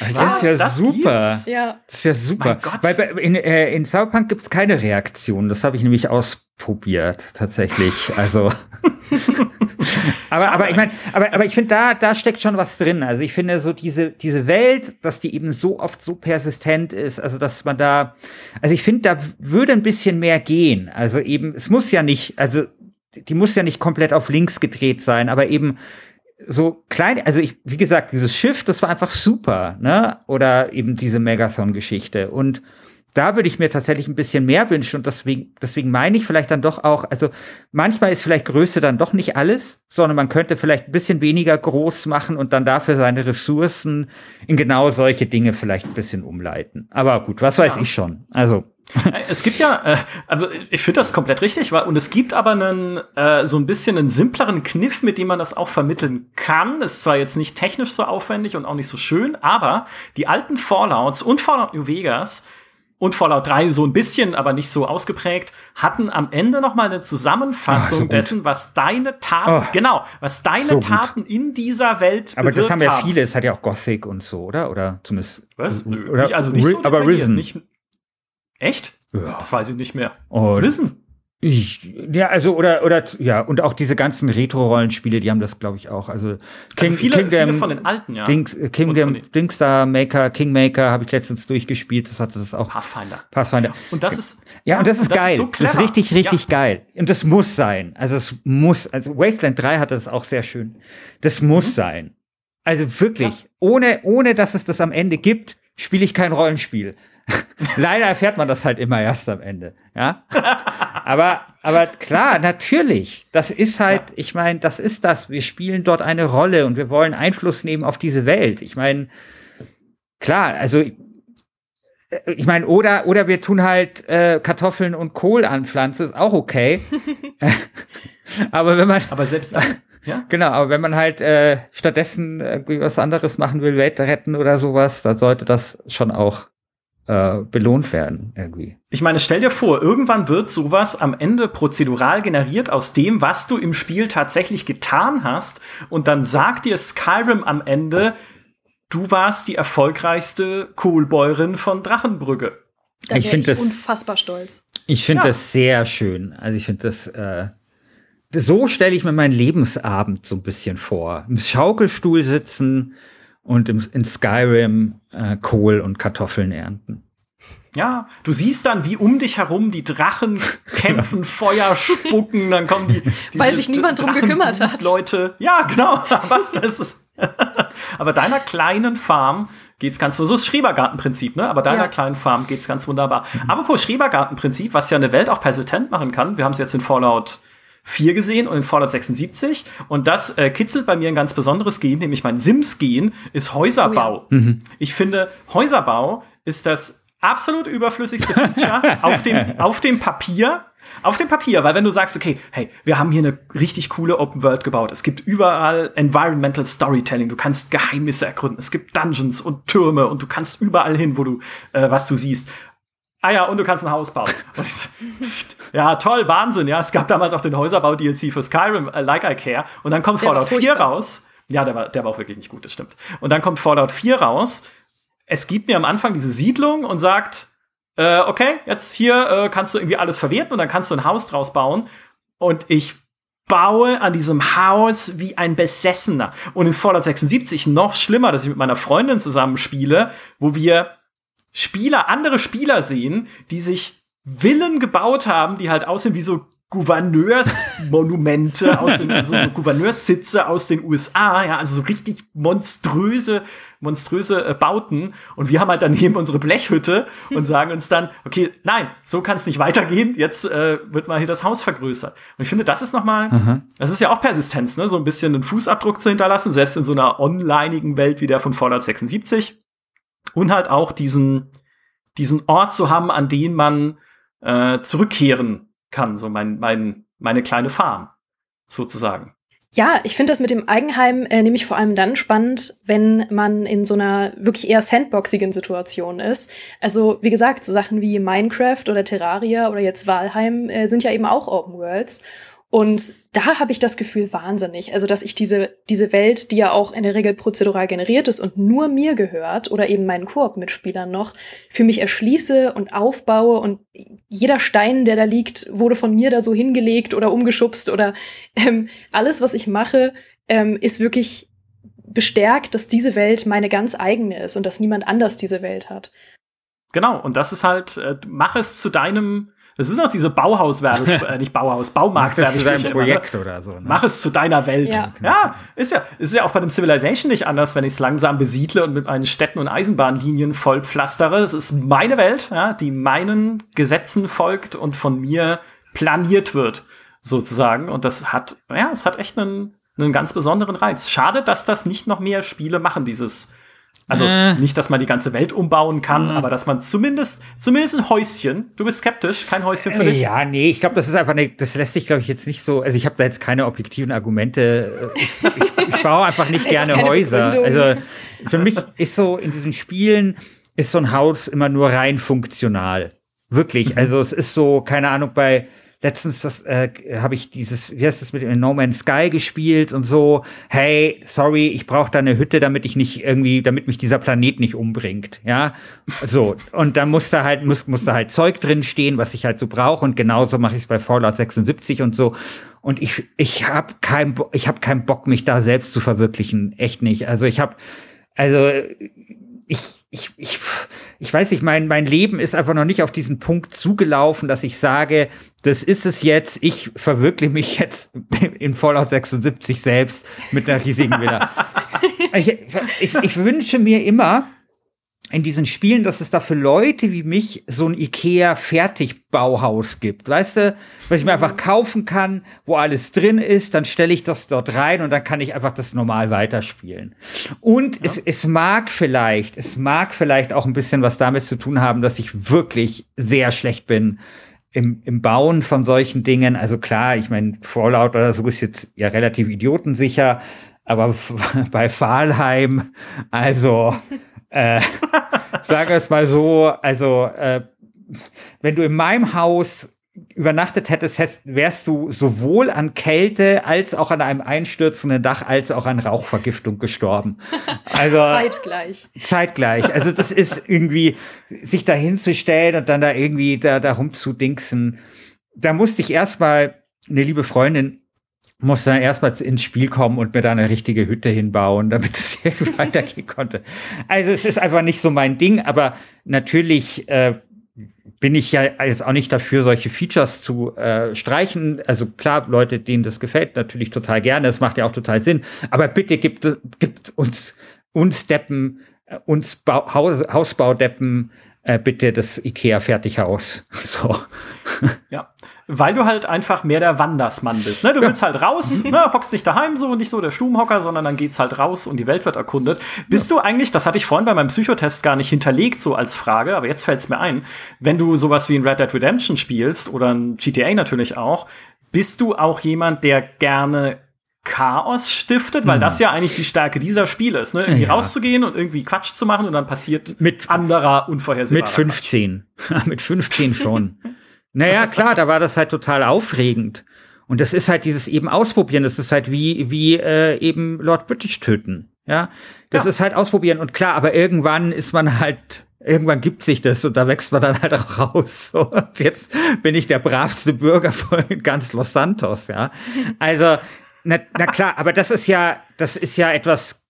Das Was? ist ja das super. Gibt's? Ja. Das ist ja super. Weil in, äh, in Cyberpunk gibt es keine Reaktion. Das habe ich nämlich ausprobiert, tatsächlich. Also. aber, aber ich meine, aber, aber ich finde, da, da steckt schon was drin. Also ich finde so diese, diese Welt, dass die eben so oft so persistent ist, also dass man da, also ich finde, da würde ein bisschen mehr gehen. Also eben, es muss ja nicht, also die muss ja nicht komplett auf links gedreht sein, aber eben so kleine, also ich, wie gesagt, dieses Schiff, das war einfach super, ne? Oder eben diese Megathon-Geschichte. Und da würde ich mir tatsächlich ein bisschen mehr wünschen und deswegen, deswegen meine ich vielleicht dann doch auch, also manchmal ist vielleicht Größe dann doch nicht alles, sondern man könnte vielleicht ein bisschen weniger groß machen und dann dafür seine Ressourcen in genau solche Dinge vielleicht ein bisschen umleiten. Aber gut, was weiß ja. ich schon. Also es gibt ja, äh, also ich finde das komplett richtig, und es gibt aber einen äh, so ein bisschen einen simpleren Kniff, mit dem man das auch vermitteln kann. Ist zwar jetzt nicht technisch so aufwendig und auch nicht so schön, aber die alten Fallouts und Fallout New Vegas und Fallout 3 so ein bisschen, aber nicht so ausgeprägt, hatten am Ende noch mal eine Zusammenfassung Ach, so dessen, was deine Taten, oh, genau, was deine so Taten in dieser Welt Aber das haben ja viele, es hat ja auch Gothic und so, oder? Oder zumindest Was? Nö, oder, nicht, also nicht so aber Risen. Nicht, Echt? Ja. Das weiß ich nicht mehr. Und Wissen. Ich, ja, also oder oder ja und auch diese ganzen Retro-Rollenspiele, die haben das, glaube ich, auch. Also, also King, also viele, Kingdom, viele von den alten, ja. Dings, äh, Kingdom, Dingstar Maker, Kingmaker habe ich letztens durchgespielt. Das hatte das auch. Pathfinder. Pathfinder. Und das ist ja und das ist und geil. Das ist, so das ist richtig, richtig ja. geil. Und das muss sein. Also es muss. Also Wasteland 3 hatte das auch sehr schön. Das muss mhm. sein. Also wirklich, ja. ohne ohne dass es das am Ende gibt, spiele ich kein Rollenspiel. Leider erfährt man das halt immer erst am Ende, ja. aber, aber klar, natürlich. Das ist halt, ja. ich meine, das ist das. Wir spielen dort eine Rolle und wir wollen Einfluss nehmen auf diese Welt. Ich meine, klar, also ich meine, oder, oder wir tun halt äh, Kartoffeln und Kohl anpflanzen, ist auch okay. aber wenn man. Aber selbst dann. Ja? Genau, aber wenn man halt äh, stattdessen irgendwie was anderes machen will, Welt retten oder sowas, dann sollte das schon auch äh, belohnt werden irgendwie. Ich meine, stell dir vor, irgendwann wird sowas am Ende prozedural generiert aus dem, was du im Spiel tatsächlich getan hast und dann sagt dir Skyrim am Ende, du warst die erfolgreichste Coolbäuerin von Drachenbrücke. Da ich finde das unfassbar stolz. Ich finde ja. das sehr schön. Also ich finde das äh, so stelle ich mir meinen Lebensabend so ein bisschen vor. Im Schaukelstuhl sitzen und im, in Skyrim äh, Kohl und Kartoffeln ernten. Ja, du siehst dann, wie um dich herum die Drachen kämpfen, Feuer spucken, dann kommen die. Weil sich niemand drum gekümmert hat. Leute, ja, genau. Aber, das ist aber deiner kleinen Farm geht's ganz so. So ist Schrebergartenprinzip, ne? Aber deiner ja. kleinen Farm geht's ganz wunderbar. Mhm. Apropos Schrebergartenprinzip, was ja eine Welt auch persistent machen kann. Wir haben es jetzt in Fallout 4 gesehen und in Fallout 76. Und das äh, kitzelt bei mir ein ganz besonderes Gen, nämlich mein Sims-Gen, ist Häuserbau. Oh ja. mhm. Ich finde, Häuserbau ist das absolut überflüssigste Feature auf, dem, auf dem Papier. Auf dem Papier, weil wenn du sagst, okay, hey, wir haben hier eine richtig coole Open World gebaut. Es gibt überall Environmental Storytelling. Du kannst Geheimnisse ergründen. Es gibt Dungeons und Türme und du kannst überall hin, wo du äh, was du siehst ah ja, und du kannst ein Haus bauen. Und ich so, ja, toll, Wahnsinn. Ja, es gab damals auch den Häuserbau-DLC für Skyrim, uh, Like I Care. Und dann kommt der Fallout 4 raus. Ja, der war, der war auch wirklich nicht gut, das stimmt. Und dann kommt Fallout 4 raus. Es gibt mir am Anfang diese Siedlung und sagt, äh, okay, jetzt hier äh, kannst du irgendwie alles verwerten und dann kannst du ein Haus draus bauen. Und ich baue an diesem Haus wie ein Besessener. Und in Fallout 76 noch schlimmer, dass ich mit meiner Freundin zusammenspiele, wo wir Spieler, andere Spieler sehen, die sich Villen gebaut haben, die halt aussehen wie so Gouverneursmonumente aus den, also so Gouverneurssitze aus den USA, ja, also so richtig monströse, monströse äh, Bauten. Und wir haben halt daneben unsere Blechhütte und sagen uns dann, okay, nein, so kann es nicht weitergehen. Jetzt äh, wird mal hier das Haus vergrößert. Und ich finde, das ist noch mal, mhm. das ist ja auch Persistenz, ne, so ein bisschen einen Fußabdruck zu hinterlassen, selbst in so einer onlineigen Welt wie der von Fallout 76 und halt auch diesen, diesen Ort zu haben, an den man äh, zurückkehren kann, so mein, mein, meine kleine Farm sozusagen. Ja, ich finde das mit dem Eigenheim äh, nämlich vor allem dann spannend, wenn man in so einer wirklich eher sandboxigen Situation ist. Also wie gesagt, so Sachen wie Minecraft oder Terraria oder jetzt Walheim äh, sind ja eben auch Open Worlds. Und da habe ich das Gefühl wahnsinnig. Also, dass ich diese, diese Welt, die ja auch in der Regel prozedural generiert ist und nur mir gehört oder eben meinen Koop-Mitspielern noch, für mich erschließe und aufbaue und jeder Stein, der da liegt, wurde von mir da so hingelegt oder umgeschubst oder ähm, alles, was ich mache, ähm, ist wirklich bestärkt, dass diese Welt meine ganz eigene ist und dass niemand anders diese Welt hat. Genau, und das ist halt, äh, mach es zu deinem das ist auch diese Bauhaus-Werbesprüche, äh, nicht Bauhaus, Baumarkt-Werbesprüche. Projekt immer, ne? oder so. Ne? Mach es zu deiner Welt. Ja. ja, ist ja, ist ja auch bei dem Civilization nicht anders, wenn ich es langsam besiedle und mit meinen Städten und Eisenbahnlinien vollpflastere. Es ist meine Welt, ja, die meinen Gesetzen folgt und von mir planiert wird, sozusagen. Und das hat, ja, es hat echt einen, einen ganz besonderen Reiz. Schade, dass das nicht noch mehr Spiele machen, dieses also äh. nicht, dass man die ganze Welt umbauen kann, mhm. aber dass man zumindest, zumindest ein Häuschen. Du bist skeptisch, kein Häuschen für dich? Ja, nee, ich glaube, das ist einfach, eine, das lässt sich, glaube ich, jetzt nicht so. Also ich habe da jetzt keine objektiven Argumente. Ich, ich, ich baue einfach nicht gerne Häuser. Begründung. Also für mich ist so in diesen Spielen ist so ein Haus immer nur rein funktional. Wirklich. Mhm. Also es ist so, keine Ahnung, bei letztens das äh, habe ich dieses, wie heißt das mit No Man's Sky gespielt und so, hey, sorry, ich brauche da eine Hütte, damit ich nicht irgendwie, damit mich dieser Planet nicht umbringt, ja, so und da muss da halt muss muss da halt Zeug drin stehen, was ich halt so brauche und genauso mache ich es bei Fallout 76 und so. Und ich ich habe kein ich habe keinen Bock mich da selbst zu verwirklichen, echt nicht. Also ich habe also ich ich, ich, ich weiß nicht, mein, mein Leben ist einfach noch nicht auf diesen Punkt zugelaufen, dass ich sage, das ist es jetzt, ich verwirkliche mich jetzt in Fallout 76 selbst mit einer riesigen Villa. ich, ich, ich wünsche mir immer, in diesen Spielen, dass es da für Leute wie mich so ein Ikea-Fertigbauhaus gibt. Weißt du, was ich mir einfach kaufen kann, wo alles drin ist, dann stelle ich das dort rein und dann kann ich einfach das normal weiterspielen. Und ja. es, es mag vielleicht, es mag vielleicht auch ein bisschen was damit zu tun haben, dass ich wirklich sehr schlecht bin im, im Bauen von solchen Dingen. Also klar, ich meine, Fallout oder so ist jetzt ja relativ idiotensicher, aber bei Fahlheim, also äh, sagen wir es mal so, also äh, wenn du in meinem Haus übernachtet hättest, wärst du sowohl an Kälte als auch an einem einstürzenden Dach als auch an Rauchvergiftung gestorben. Also zeitgleich. Zeitgleich. Also das ist irgendwie sich da hinzustellen und dann da irgendwie da, da rumzudingsen. Da musste ich erstmal eine liebe Freundin musste dann erstmal ins Spiel kommen und mir da eine richtige Hütte hinbauen, damit es irgendwie weitergehen konnte. Also es ist einfach nicht so mein Ding, aber natürlich äh, bin ich ja jetzt auch nicht dafür, solche Features zu äh, streichen. Also klar, Leute, denen das gefällt, natürlich total gerne. Das macht ja auch total Sinn. Aber bitte gibt, gibt uns, uns Deppen, äh, uns Bau, Haus, Hausbaudeppen, äh, bitte das IKEA-Fertighaus. So. Ja, weil du halt einfach mehr der Wandersmann bist. Ne? Du willst halt raus, ne? hockst nicht daheim so, nicht so der Stubenhocker, sondern dann geht's halt raus und die Welt wird erkundet. Bist ja. du eigentlich, das hatte ich vorhin bei meinem Psychotest gar nicht hinterlegt, so als Frage, aber jetzt fällt's mir ein, wenn du sowas wie ein Red Dead Redemption spielst oder ein GTA natürlich auch, bist du auch jemand, der gerne Chaos stiftet, weil hm. das ja eigentlich die Stärke dieser Spiele ist, ne? Irgendwie ja. rauszugehen und irgendwie Quatsch zu machen und dann passiert mit anderer unvorhersehbarer Mit 15. mit 15 schon. naja, klar, da war das halt total aufregend. Und das ist halt dieses eben ausprobieren, das ist halt wie, wie äh, eben Lord British töten. Ja, das ja. ist halt ausprobieren und klar, aber irgendwann ist man halt irgendwann gibt sich das und da wächst man dann halt auch raus. So, und jetzt bin ich der bravste Bürger von ganz Los Santos, ja. Also na, na klar, aber das ist ja, das ist ja etwas,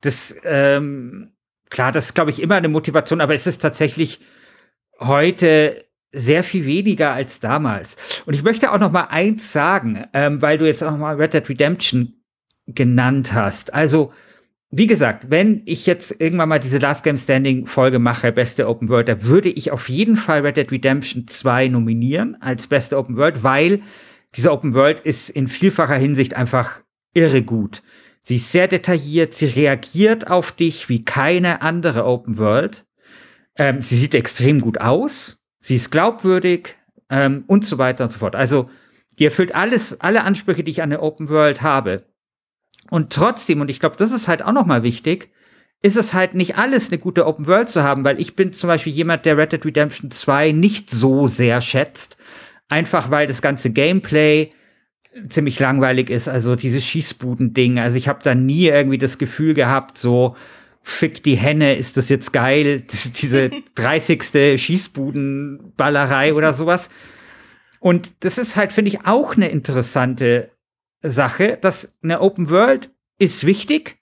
das, ähm, klar, das ist, glaube ich, immer eine Motivation, aber es ist tatsächlich heute sehr viel weniger als damals. Und ich möchte auch noch mal eins sagen, ähm, weil du jetzt auch mal Red Dead Redemption genannt hast. Also, wie gesagt, wenn ich jetzt irgendwann mal diese Last Game Standing Folge mache, beste Open World, da würde ich auf jeden Fall Red Dead Redemption 2 nominieren als beste Open World, weil diese Open World ist in vielfacher Hinsicht einfach irre gut. Sie ist sehr detailliert, sie reagiert auf dich wie keine andere Open World. Ähm, sie sieht extrem gut aus, sie ist glaubwürdig ähm, und so weiter und so fort. Also die erfüllt alles, alle Ansprüche, die ich an eine Open World habe. Und trotzdem, und ich glaube, das ist halt auch nochmal wichtig, ist es halt nicht alles eine gute Open World zu haben, weil ich bin zum Beispiel jemand, der Red Dead Redemption 2 nicht so sehr schätzt, Einfach weil das ganze Gameplay ziemlich langweilig ist. Also dieses Schießbuden-Ding. Also ich habe da nie irgendwie das Gefühl gehabt, so fick die Henne, ist das jetzt geil? Diese 30. Schießbudenballerei oder sowas. Und das ist halt, finde ich, auch eine interessante Sache, dass eine Open World ist wichtig,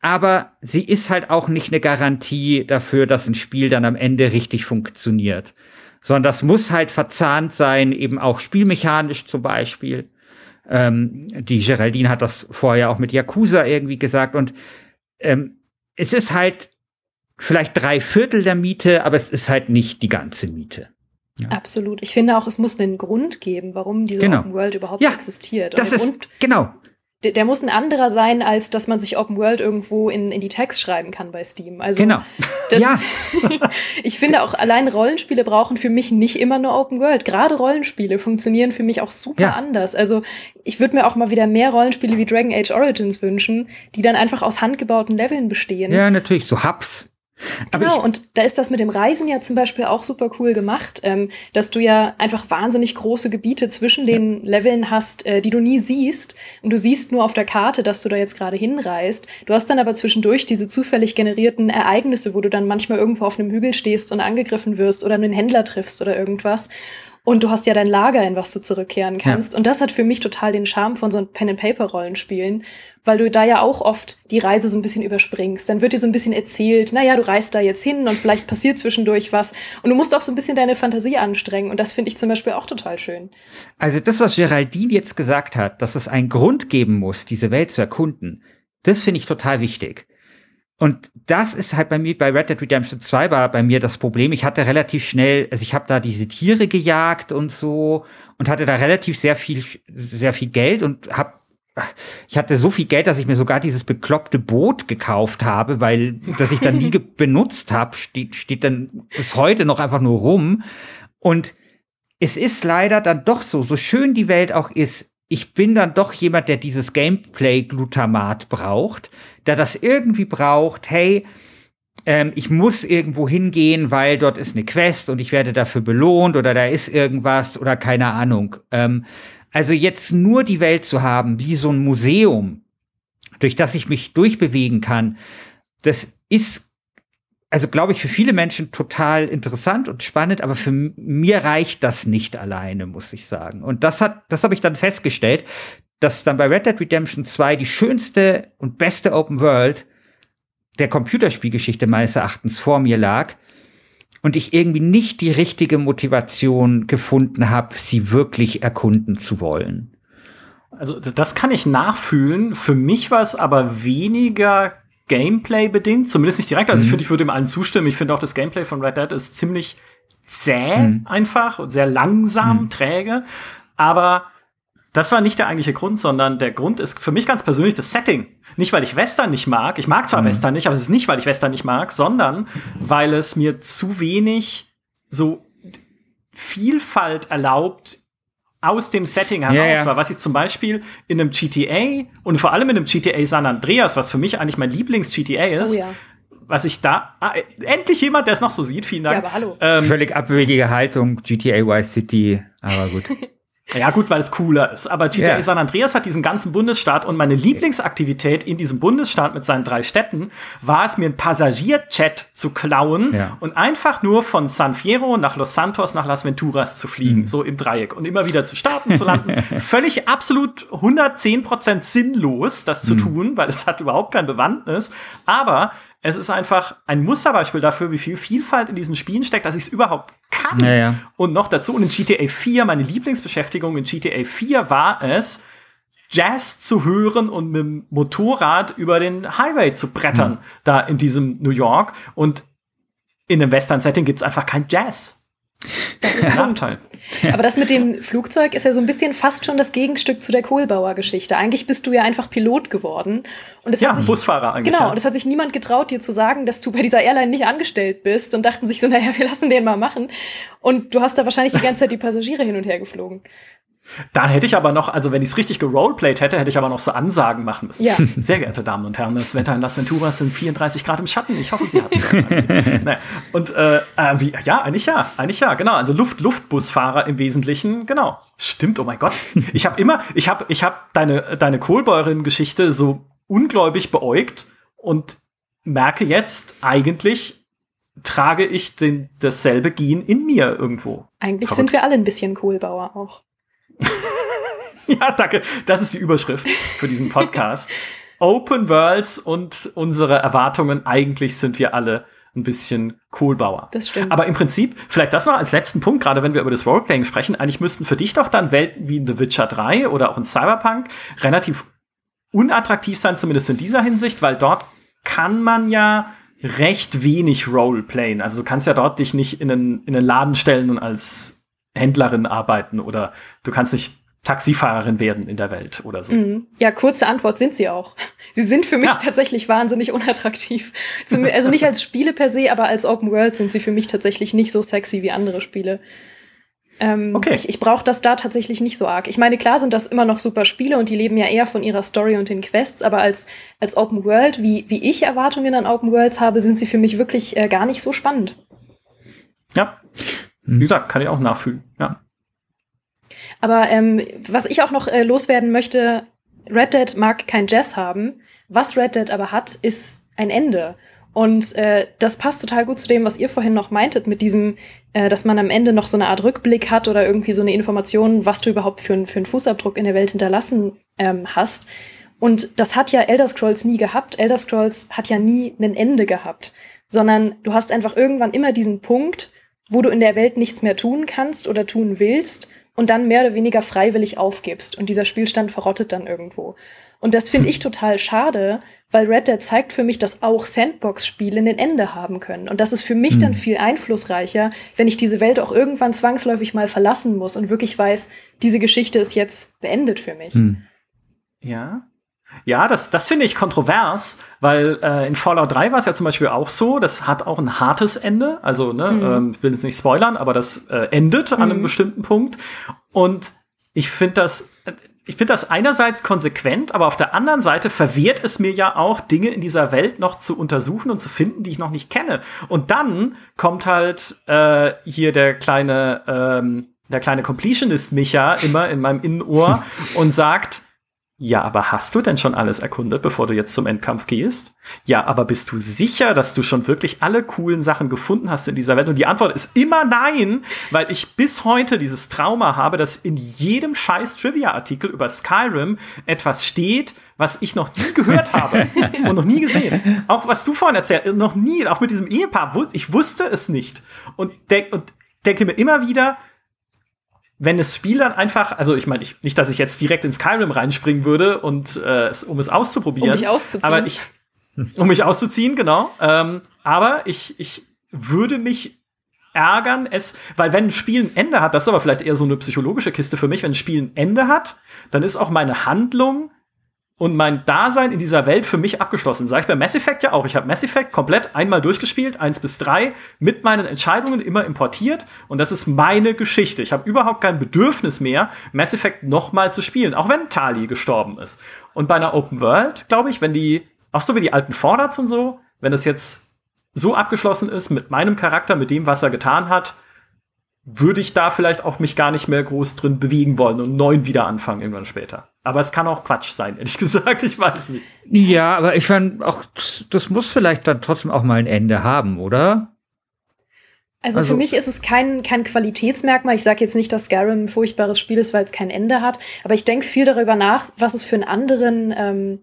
aber sie ist halt auch nicht eine Garantie dafür, dass ein Spiel dann am Ende richtig funktioniert sondern das muss halt verzahnt sein, eben auch spielmechanisch zum Beispiel. Ähm, die Geraldine hat das vorher auch mit Yakuza irgendwie gesagt und ähm, es ist halt vielleicht drei Viertel der Miete, aber es ist halt nicht die ganze Miete. Ja. Absolut. Ich finde auch, es muss einen Grund geben, warum diese genau. Open World überhaupt ja, existiert. Und das ist, Grund, genau der, der, muss ein anderer sein, als dass man sich Open World irgendwo in, in die Tags schreiben kann bei Steam. Also genau. Das, ja. ich finde auch allein Rollenspiele brauchen für mich nicht immer nur Open World. Gerade Rollenspiele funktionieren für mich auch super ja. anders. Also ich würde mir auch mal wieder mehr Rollenspiele wie Dragon Age Origins wünschen, die dann einfach aus handgebauten Leveln bestehen. Ja, natürlich, so Hubs. Genau, und da ist das mit dem Reisen ja zum Beispiel auch super cool gemacht, ähm, dass du ja einfach wahnsinnig große Gebiete zwischen den ja. Leveln hast, äh, die du nie siehst. Und du siehst nur auf der Karte, dass du da jetzt gerade hinreist. Du hast dann aber zwischendurch diese zufällig generierten Ereignisse, wo du dann manchmal irgendwo auf einem Hügel stehst und angegriffen wirst oder einen Händler triffst oder irgendwas. Und du hast ja dein Lager, in was du zurückkehren kannst. Ja. Und das hat für mich total den Charme von so Pen-and-Paper-Rollenspielen, weil du da ja auch oft die Reise so ein bisschen überspringst. Dann wird dir so ein bisschen erzählt, naja, du reist da jetzt hin und vielleicht passiert zwischendurch was. Und du musst auch so ein bisschen deine Fantasie anstrengen. Und das finde ich zum Beispiel auch total schön. Also das, was Geraldine jetzt gesagt hat, dass es einen Grund geben muss, diese Welt zu erkunden, das finde ich total wichtig. Und das ist halt bei mir, bei Red Dead Redemption 2 war bei mir das Problem. Ich hatte relativ schnell, also ich habe da diese Tiere gejagt und so und hatte da relativ sehr viel, sehr viel Geld und hab ich hatte so viel Geld, dass ich mir sogar dieses bekloppte Boot gekauft habe, weil das ich dann nie benutzt habe, steht, steht dann bis heute noch einfach nur rum. Und es ist leider dann doch so, so schön die Welt auch ist, ich bin dann doch jemand, der dieses Gameplay-Glutamat braucht, der das irgendwie braucht, hey, ähm, ich muss irgendwo hingehen, weil dort ist eine Quest und ich werde dafür belohnt oder da ist irgendwas oder keine Ahnung. Ähm, also jetzt nur die Welt zu haben, wie so ein Museum, durch das ich mich durchbewegen kann, das ist also glaube ich, für viele Menschen total interessant und spannend, aber für mir reicht das nicht alleine, muss ich sagen. Und das hat, das habe ich dann festgestellt, dass dann bei Red Dead Redemption 2 die schönste und beste Open World der Computerspielgeschichte meines Erachtens vor mir lag und ich irgendwie nicht die richtige Motivation gefunden habe, sie wirklich erkunden zu wollen. Also das kann ich nachfühlen. Für mich war es aber weniger Gameplay bedingt, zumindest nicht direkt. Also mhm. ich finde, ich würde dem allen zustimmen. Ich finde auch das Gameplay von Red Dead ist ziemlich zäh mhm. einfach und sehr langsam, mhm. träge. Aber das war nicht der eigentliche Grund, sondern der Grund ist für mich ganz persönlich das Setting. Nicht, weil ich Western nicht mag. Ich mag zwar mhm. Western nicht, aber es ist nicht, weil ich Western nicht mag, sondern weil es mir zu wenig so Vielfalt erlaubt aus dem Setting heraus ja, ja. war, was ich zum Beispiel in einem GTA und vor allem in einem GTA San Andreas, was für mich eigentlich mein Lieblings-GTA ist, oh, ja. was ich da, ah, endlich jemand, der es noch so sieht, vielen Dank. Ja, aber hallo. Ähm, Völlig abwegige Haltung, GTA Vice City, aber gut. Ja, gut, weil es cooler ist. Aber GTA yeah. San Andreas hat diesen ganzen Bundesstaat und meine Lieblingsaktivität in diesem Bundesstaat mit seinen drei Städten war es, mir ein Passagierjet zu klauen ja. und einfach nur von San Fierro nach Los Santos nach Las Venturas zu fliegen, mhm. so im Dreieck und immer wieder zu starten, zu landen. Völlig absolut 110% sinnlos, das zu mhm. tun, weil es hat überhaupt kein Bewandtnis. Aber es ist einfach ein Musterbeispiel dafür, wie viel Vielfalt in diesen Spielen steckt, dass ich es überhaupt kann. Ja, ja. Und noch dazu, und in GTA 4, meine Lieblingsbeschäftigung in GTA 4 war es, Jazz zu hören und mit dem Motorrad über den Highway zu brettern, mhm. da in diesem New York. Und in einem Western-Setting gibt es einfach kein Jazz. Das ist ein Nachteil. Aber das mit dem Flugzeug ist ja so ein bisschen fast schon das Gegenstück zu der Kohlbauer-Geschichte. Eigentlich bist du ja einfach Pilot geworden. Und es ja, hat sich, Busfahrer eigentlich. Genau, ja. und es hat sich niemand getraut, dir zu sagen, dass du bei dieser Airline nicht angestellt bist und dachten sich so, naja, wir lassen den mal machen. Und du hast da wahrscheinlich die ganze Zeit die Passagiere hin und her geflogen. Dann hätte ich aber noch, also wenn ich es richtig geroleplayt hätte, hätte ich aber noch so Ansagen machen müssen. Ja. Sehr geehrte Damen und Herren, das Wetter in Las Venturas sind 34 Grad im Schatten. Ich hoffe, Sie hatten naja. Und äh, äh, wie, ja, eigentlich ja, eigentlich ja, genau. Also Luft, Luftbusfahrer im Wesentlichen, genau. Stimmt, oh mein Gott. Ich habe immer, ich habe, ich habe deine, deine Kohlbäuerin-Geschichte so ungläubig beäugt und merke jetzt eigentlich, trage ich den, dasselbe Gen in mir irgendwo. Eigentlich Verrückt. sind wir alle ein bisschen Kohlbauer auch. ja, danke. Das ist die Überschrift für diesen Podcast. Open Worlds und unsere Erwartungen. Eigentlich sind wir alle ein bisschen Kohlbauer. Das stimmt. Aber im Prinzip, vielleicht das noch als letzten Punkt, gerade wenn wir über das Roleplaying sprechen, eigentlich müssten für dich doch dann Welten wie in The Witcher 3 oder auch in Cyberpunk relativ unattraktiv sein, zumindest in dieser Hinsicht, weil dort kann man ja recht wenig Roleplayen. Also du kannst ja dort dich nicht in einen, in einen Laden stellen und als Händlerin arbeiten oder du kannst nicht Taxifahrerin werden in der Welt oder so. Mhm. Ja, kurze Antwort sind sie auch. Sie sind für mich ja. tatsächlich wahnsinnig unattraktiv. Also nicht als Spiele per se, aber als Open World sind sie für mich tatsächlich nicht so sexy wie andere Spiele. Ähm, okay. Ich, ich brauche das da tatsächlich nicht so arg. Ich meine, klar sind das immer noch super Spiele und die leben ja eher von ihrer Story und den Quests, aber als, als Open World, wie, wie ich Erwartungen an Open Worlds habe, sind sie für mich wirklich äh, gar nicht so spannend. Ja, wie mhm. gesagt, kann ich auch nachfühlen, ja. Aber ähm, was ich auch noch äh, loswerden möchte, Red Dead mag kein Jazz haben. Was Red Dead aber hat, ist ein Ende. Und äh, das passt total gut zu dem, was ihr vorhin noch meintet, mit diesem, äh, dass man am Ende noch so eine Art Rückblick hat oder irgendwie so eine Information, was du überhaupt für, für einen Fußabdruck in der Welt hinterlassen ähm, hast. Und das hat ja Elder Scrolls nie gehabt. Elder Scrolls hat ja nie ein Ende gehabt, sondern du hast einfach irgendwann immer diesen Punkt, wo du in der Welt nichts mehr tun kannst oder tun willst und dann mehr oder weniger freiwillig aufgibst und dieser Spielstand verrottet dann irgendwo. Und das finde ich total schade, weil Red Dead zeigt für mich, dass auch Sandbox-Spiele ein Ende haben können. Und das ist für mich mhm. dann hm. viel einflussreicher, wenn ich diese Welt auch irgendwann zwangsläufig mal verlassen muss und wirklich weiß, diese Geschichte ist jetzt beendet für mich. Mhm. Ja, ja, das, das finde ich kontrovers, weil äh, in Fallout 3 war es ja zum Beispiel auch so, das hat auch ein hartes Ende. Also, ne, mhm. ähm, ich will jetzt nicht spoilern, aber das äh, endet mhm. an einem mhm. bestimmten Punkt. Und ich finde das, ich finde das einerseits konsequent, aber auf der anderen Seite verwehrt es mir ja auch, Dinge in dieser Welt noch zu untersuchen und zu finden, die ich noch nicht kenne. Und dann kommt halt äh, hier der kleine, ähm, der kleine Completionist Micha immer in meinem Innenohr und sagt, ja, aber hast du denn schon alles erkundet, bevor du jetzt zum Endkampf gehst? Ja, aber bist du sicher, dass du schon wirklich alle coolen Sachen gefunden hast in dieser Welt? Und die Antwort ist immer nein, weil ich bis heute dieses Trauma habe, dass in jedem scheiß Trivia-Artikel über Skyrim etwas steht, was ich noch nie gehört habe und noch nie gesehen. Auch was du vorhin erzählt, noch nie, auch mit diesem Ehepaar, ich wusste es nicht. Und, denk, und denke mir immer wieder, wenn das Spiel dann einfach, also ich meine, ich, nicht, dass ich jetzt direkt in Skyrim reinspringen würde und äh, um es auszuprobieren. Um mich auszuziehen. Aber ich, um mich auszuziehen, genau. Ähm, aber ich, ich würde mich ärgern, es, weil wenn ein Spiel ein Ende hat, das ist aber vielleicht eher so eine psychologische Kiste für mich, wenn ein Spiel ein Ende hat, dann ist auch meine Handlung und mein Dasein in dieser Welt für mich abgeschlossen. Sag ich bei Mass Effect ja auch. Ich habe Mass Effect komplett einmal durchgespielt, eins bis drei, mit meinen Entscheidungen immer importiert und das ist meine Geschichte. Ich habe überhaupt kein Bedürfnis mehr, Mass Effect nochmal zu spielen, auch wenn Tali gestorben ist. Und bei einer Open World, glaube ich, wenn die, auch so wie die alten Vorderts und so, wenn das jetzt so abgeschlossen ist mit meinem Charakter, mit dem, was er getan hat, würde ich da vielleicht auch mich gar nicht mehr groß drin bewegen wollen und neuen wieder anfangen irgendwann später. Aber es kann auch Quatsch sein, ehrlich gesagt, ich weiß nicht. Ja, aber ich fand auch, das muss vielleicht dann trotzdem auch mal ein Ende haben, oder? Also, also, für mich ist es kein, kein Qualitätsmerkmal. Ich sage jetzt nicht, dass Skyrim ein furchtbares Spiel ist, weil es kein Ende hat. Aber ich denke viel darüber nach, was es für einen anderen ähm,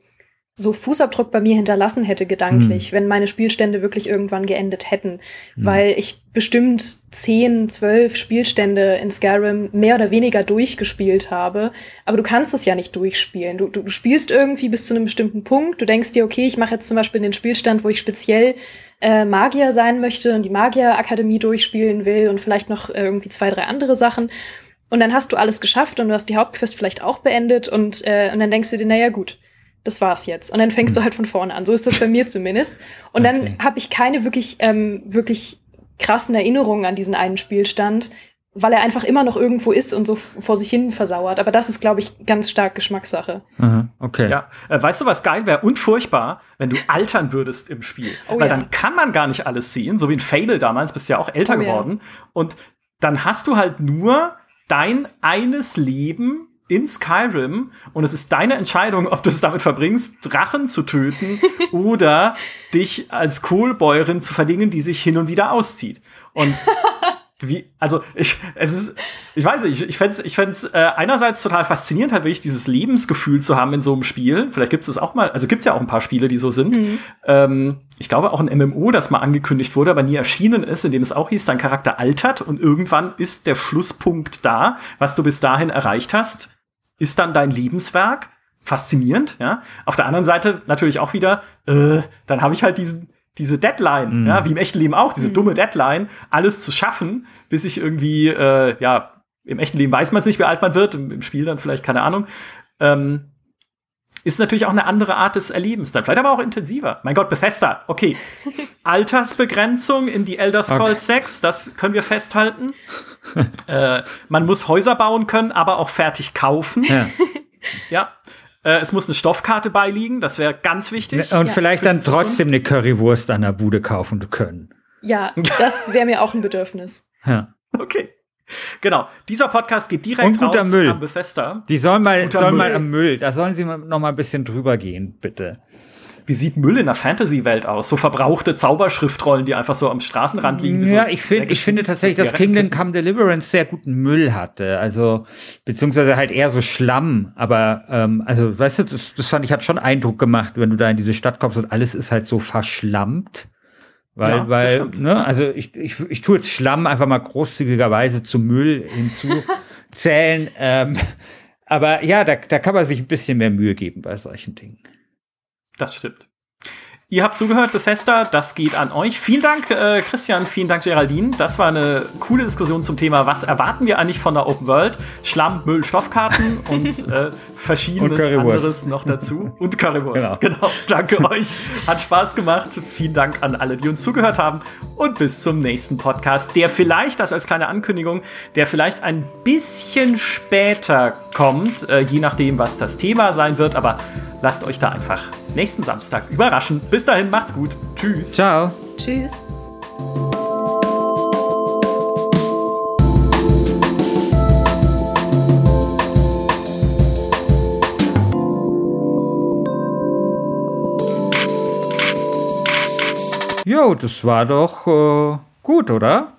so Fußabdruck bei mir hinterlassen hätte, gedanklich, mhm. wenn meine Spielstände wirklich irgendwann geendet hätten. Mhm. Weil ich bestimmt zehn, zwölf Spielstände in Skyrim mehr oder weniger durchgespielt habe. Aber du kannst es ja nicht durchspielen. Du, du, du spielst irgendwie bis zu einem bestimmten Punkt. Du denkst dir, okay, ich mache jetzt zum Beispiel den Spielstand, wo ich speziell äh, Magier sein möchte und die Magierakademie durchspielen will und vielleicht noch äh, irgendwie zwei, drei andere Sachen. Und dann hast du alles geschafft und du hast die Hauptquest vielleicht auch beendet und, äh, und dann denkst du dir, naja gut, das war's jetzt. Und dann fängst du hm. halt von vorne an. So ist das bei mir zumindest. Und okay. dann habe ich keine wirklich, ähm, wirklich krassen Erinnerungen an diesen einen Spielstand, weil er einfach immer noch irgendwo ist und so vor sich hin versauert. Aber das ist, glaube ich, ganz stark Geschmackssache. Aha, okay. Ja, äh, weißt du, was geil wäre? Unfurchtbar, wenn du altern würdest im Spiel. Oh, weil ja. dann kann man gar nicht alles sehen, so wie in Fable damals, bist du ja auch älter oh, geworden. Ja. Und dann hast du halt nur dein eines Leben in Skyrim und es ist deine Entscheidung, ob du es damit verbringst, Drachen zu töten oder dich als Kohlbäuerin zu verdingen, die sich hin und wieder auszieht. Und wie, also ich, es ist, ich weiß nicht, ich, ich fände es ich fänd's, äh, einerseits total faszinierend, halt wirklich dieses Lebensgefühl zu haben in so einem Spiel. Vielleicht gibt es auch mal, also gibt es ja auch ein paar Spiele, die so sind. Mhm. Ähm, ich glaube auch ein MMO, das mal angekündigt wurde, aber nie erschienen ist, in dem es auch hieß, dein Charakter altert und irgendwann ist der Schlusspunkt da, was du bis dahin erreicht hast, ist dann dein Lebenswerk. Faszinierend, ja. Auf der anderen Seite natürlich auch wieder, äh, dann habe ich halt diesen, diese Deadline, mhm. ja, wie im echten Leben auch, diese mhm. dumme Deadline, alles zu schaffen, bis ich irgendwie, äh, ja, im echten Leben weiß man es nicht, wie alt man wird, im, im Spiel dann vielleicht, keine Ahnung. Ähm, ist natürlich auch eine andere Art des Erlebens dann. Vielleicht aber auch intensiver. Mein Gott, Bethesda, okay. Altersbegrenzung in die Elder Scrolls okay. 6, das können wir festhalten. äh, man muss Häuser bauen können, aber auch fertig kaufen. Ja. ja. Äh, es muss eine Stoffkarte beiliegen, das wäre ganz wichtig. Und ja. vielleicht dann trotzdem eine Currywurst an der Bude kaufen können. Ja, das wäre mir auch ein Bedürfnis. Ja. Okay. Genau, dieser Podcast geht direkt Und guter raus Müll. am Bethesda. Die sollen mal, sollen mal am Müll, da sollen sie noch mal ein bisschen drüber gehen, bitte. Wie sieht Müll in der Fantasy-Welt aus? So verbrauchte Zauberschriftrollen, die einfach so am Straßenrand liegen. Ja, so ich, find, ich finde tatsächlich, dass Kingdom Come Deliverance sehr guten Müll hatte. Also, beziehungsweise halt eher so Schlamm. Aber, ähm, also, weißt du, das, das fand ich, hat schon Eindruck gemacht, wenn du da in diese Stadt kommst und alles ist halt so verschlammt. Weil, ja, weil, ne, also ich, ich, ich tue jetzt Schlamm einfach mal großzügigerweise zum Müll hinzuzählen. ähm, aber ja, da, da kann man sich ein bisschen mehr Mühe geben bei solchen Dingen. Das stimmt. Ihr habt zugehört, Bethesda, das geht an euch. Vielen Dank, äh, Christian, vielen Dank, Geraldine. Das war eine coole Diskussion zum Thema, was erwarten wir eigentlich von der Open World? Schlamm, Müll, Stoffkarten und äh, verschiedenes und anderes noch dazu. Und Currywurst, genau. genau. Danke euch, hat Spaß gemacht. Vielen Dank an alle, die uns zugehört haben und bis zum nächsten Podcast, der vielleicht, das als kleine Ankündigung, der vielleicht ein bisschen später kommt, äh, je nachdem, was das Thema sein wird, aber lasst euch da einfach nächsten Samstag überraschen. Bis dahin, macht's gut. Tschüss. Ciao. Tschüss. Jo, das war doch äh, gut, oder?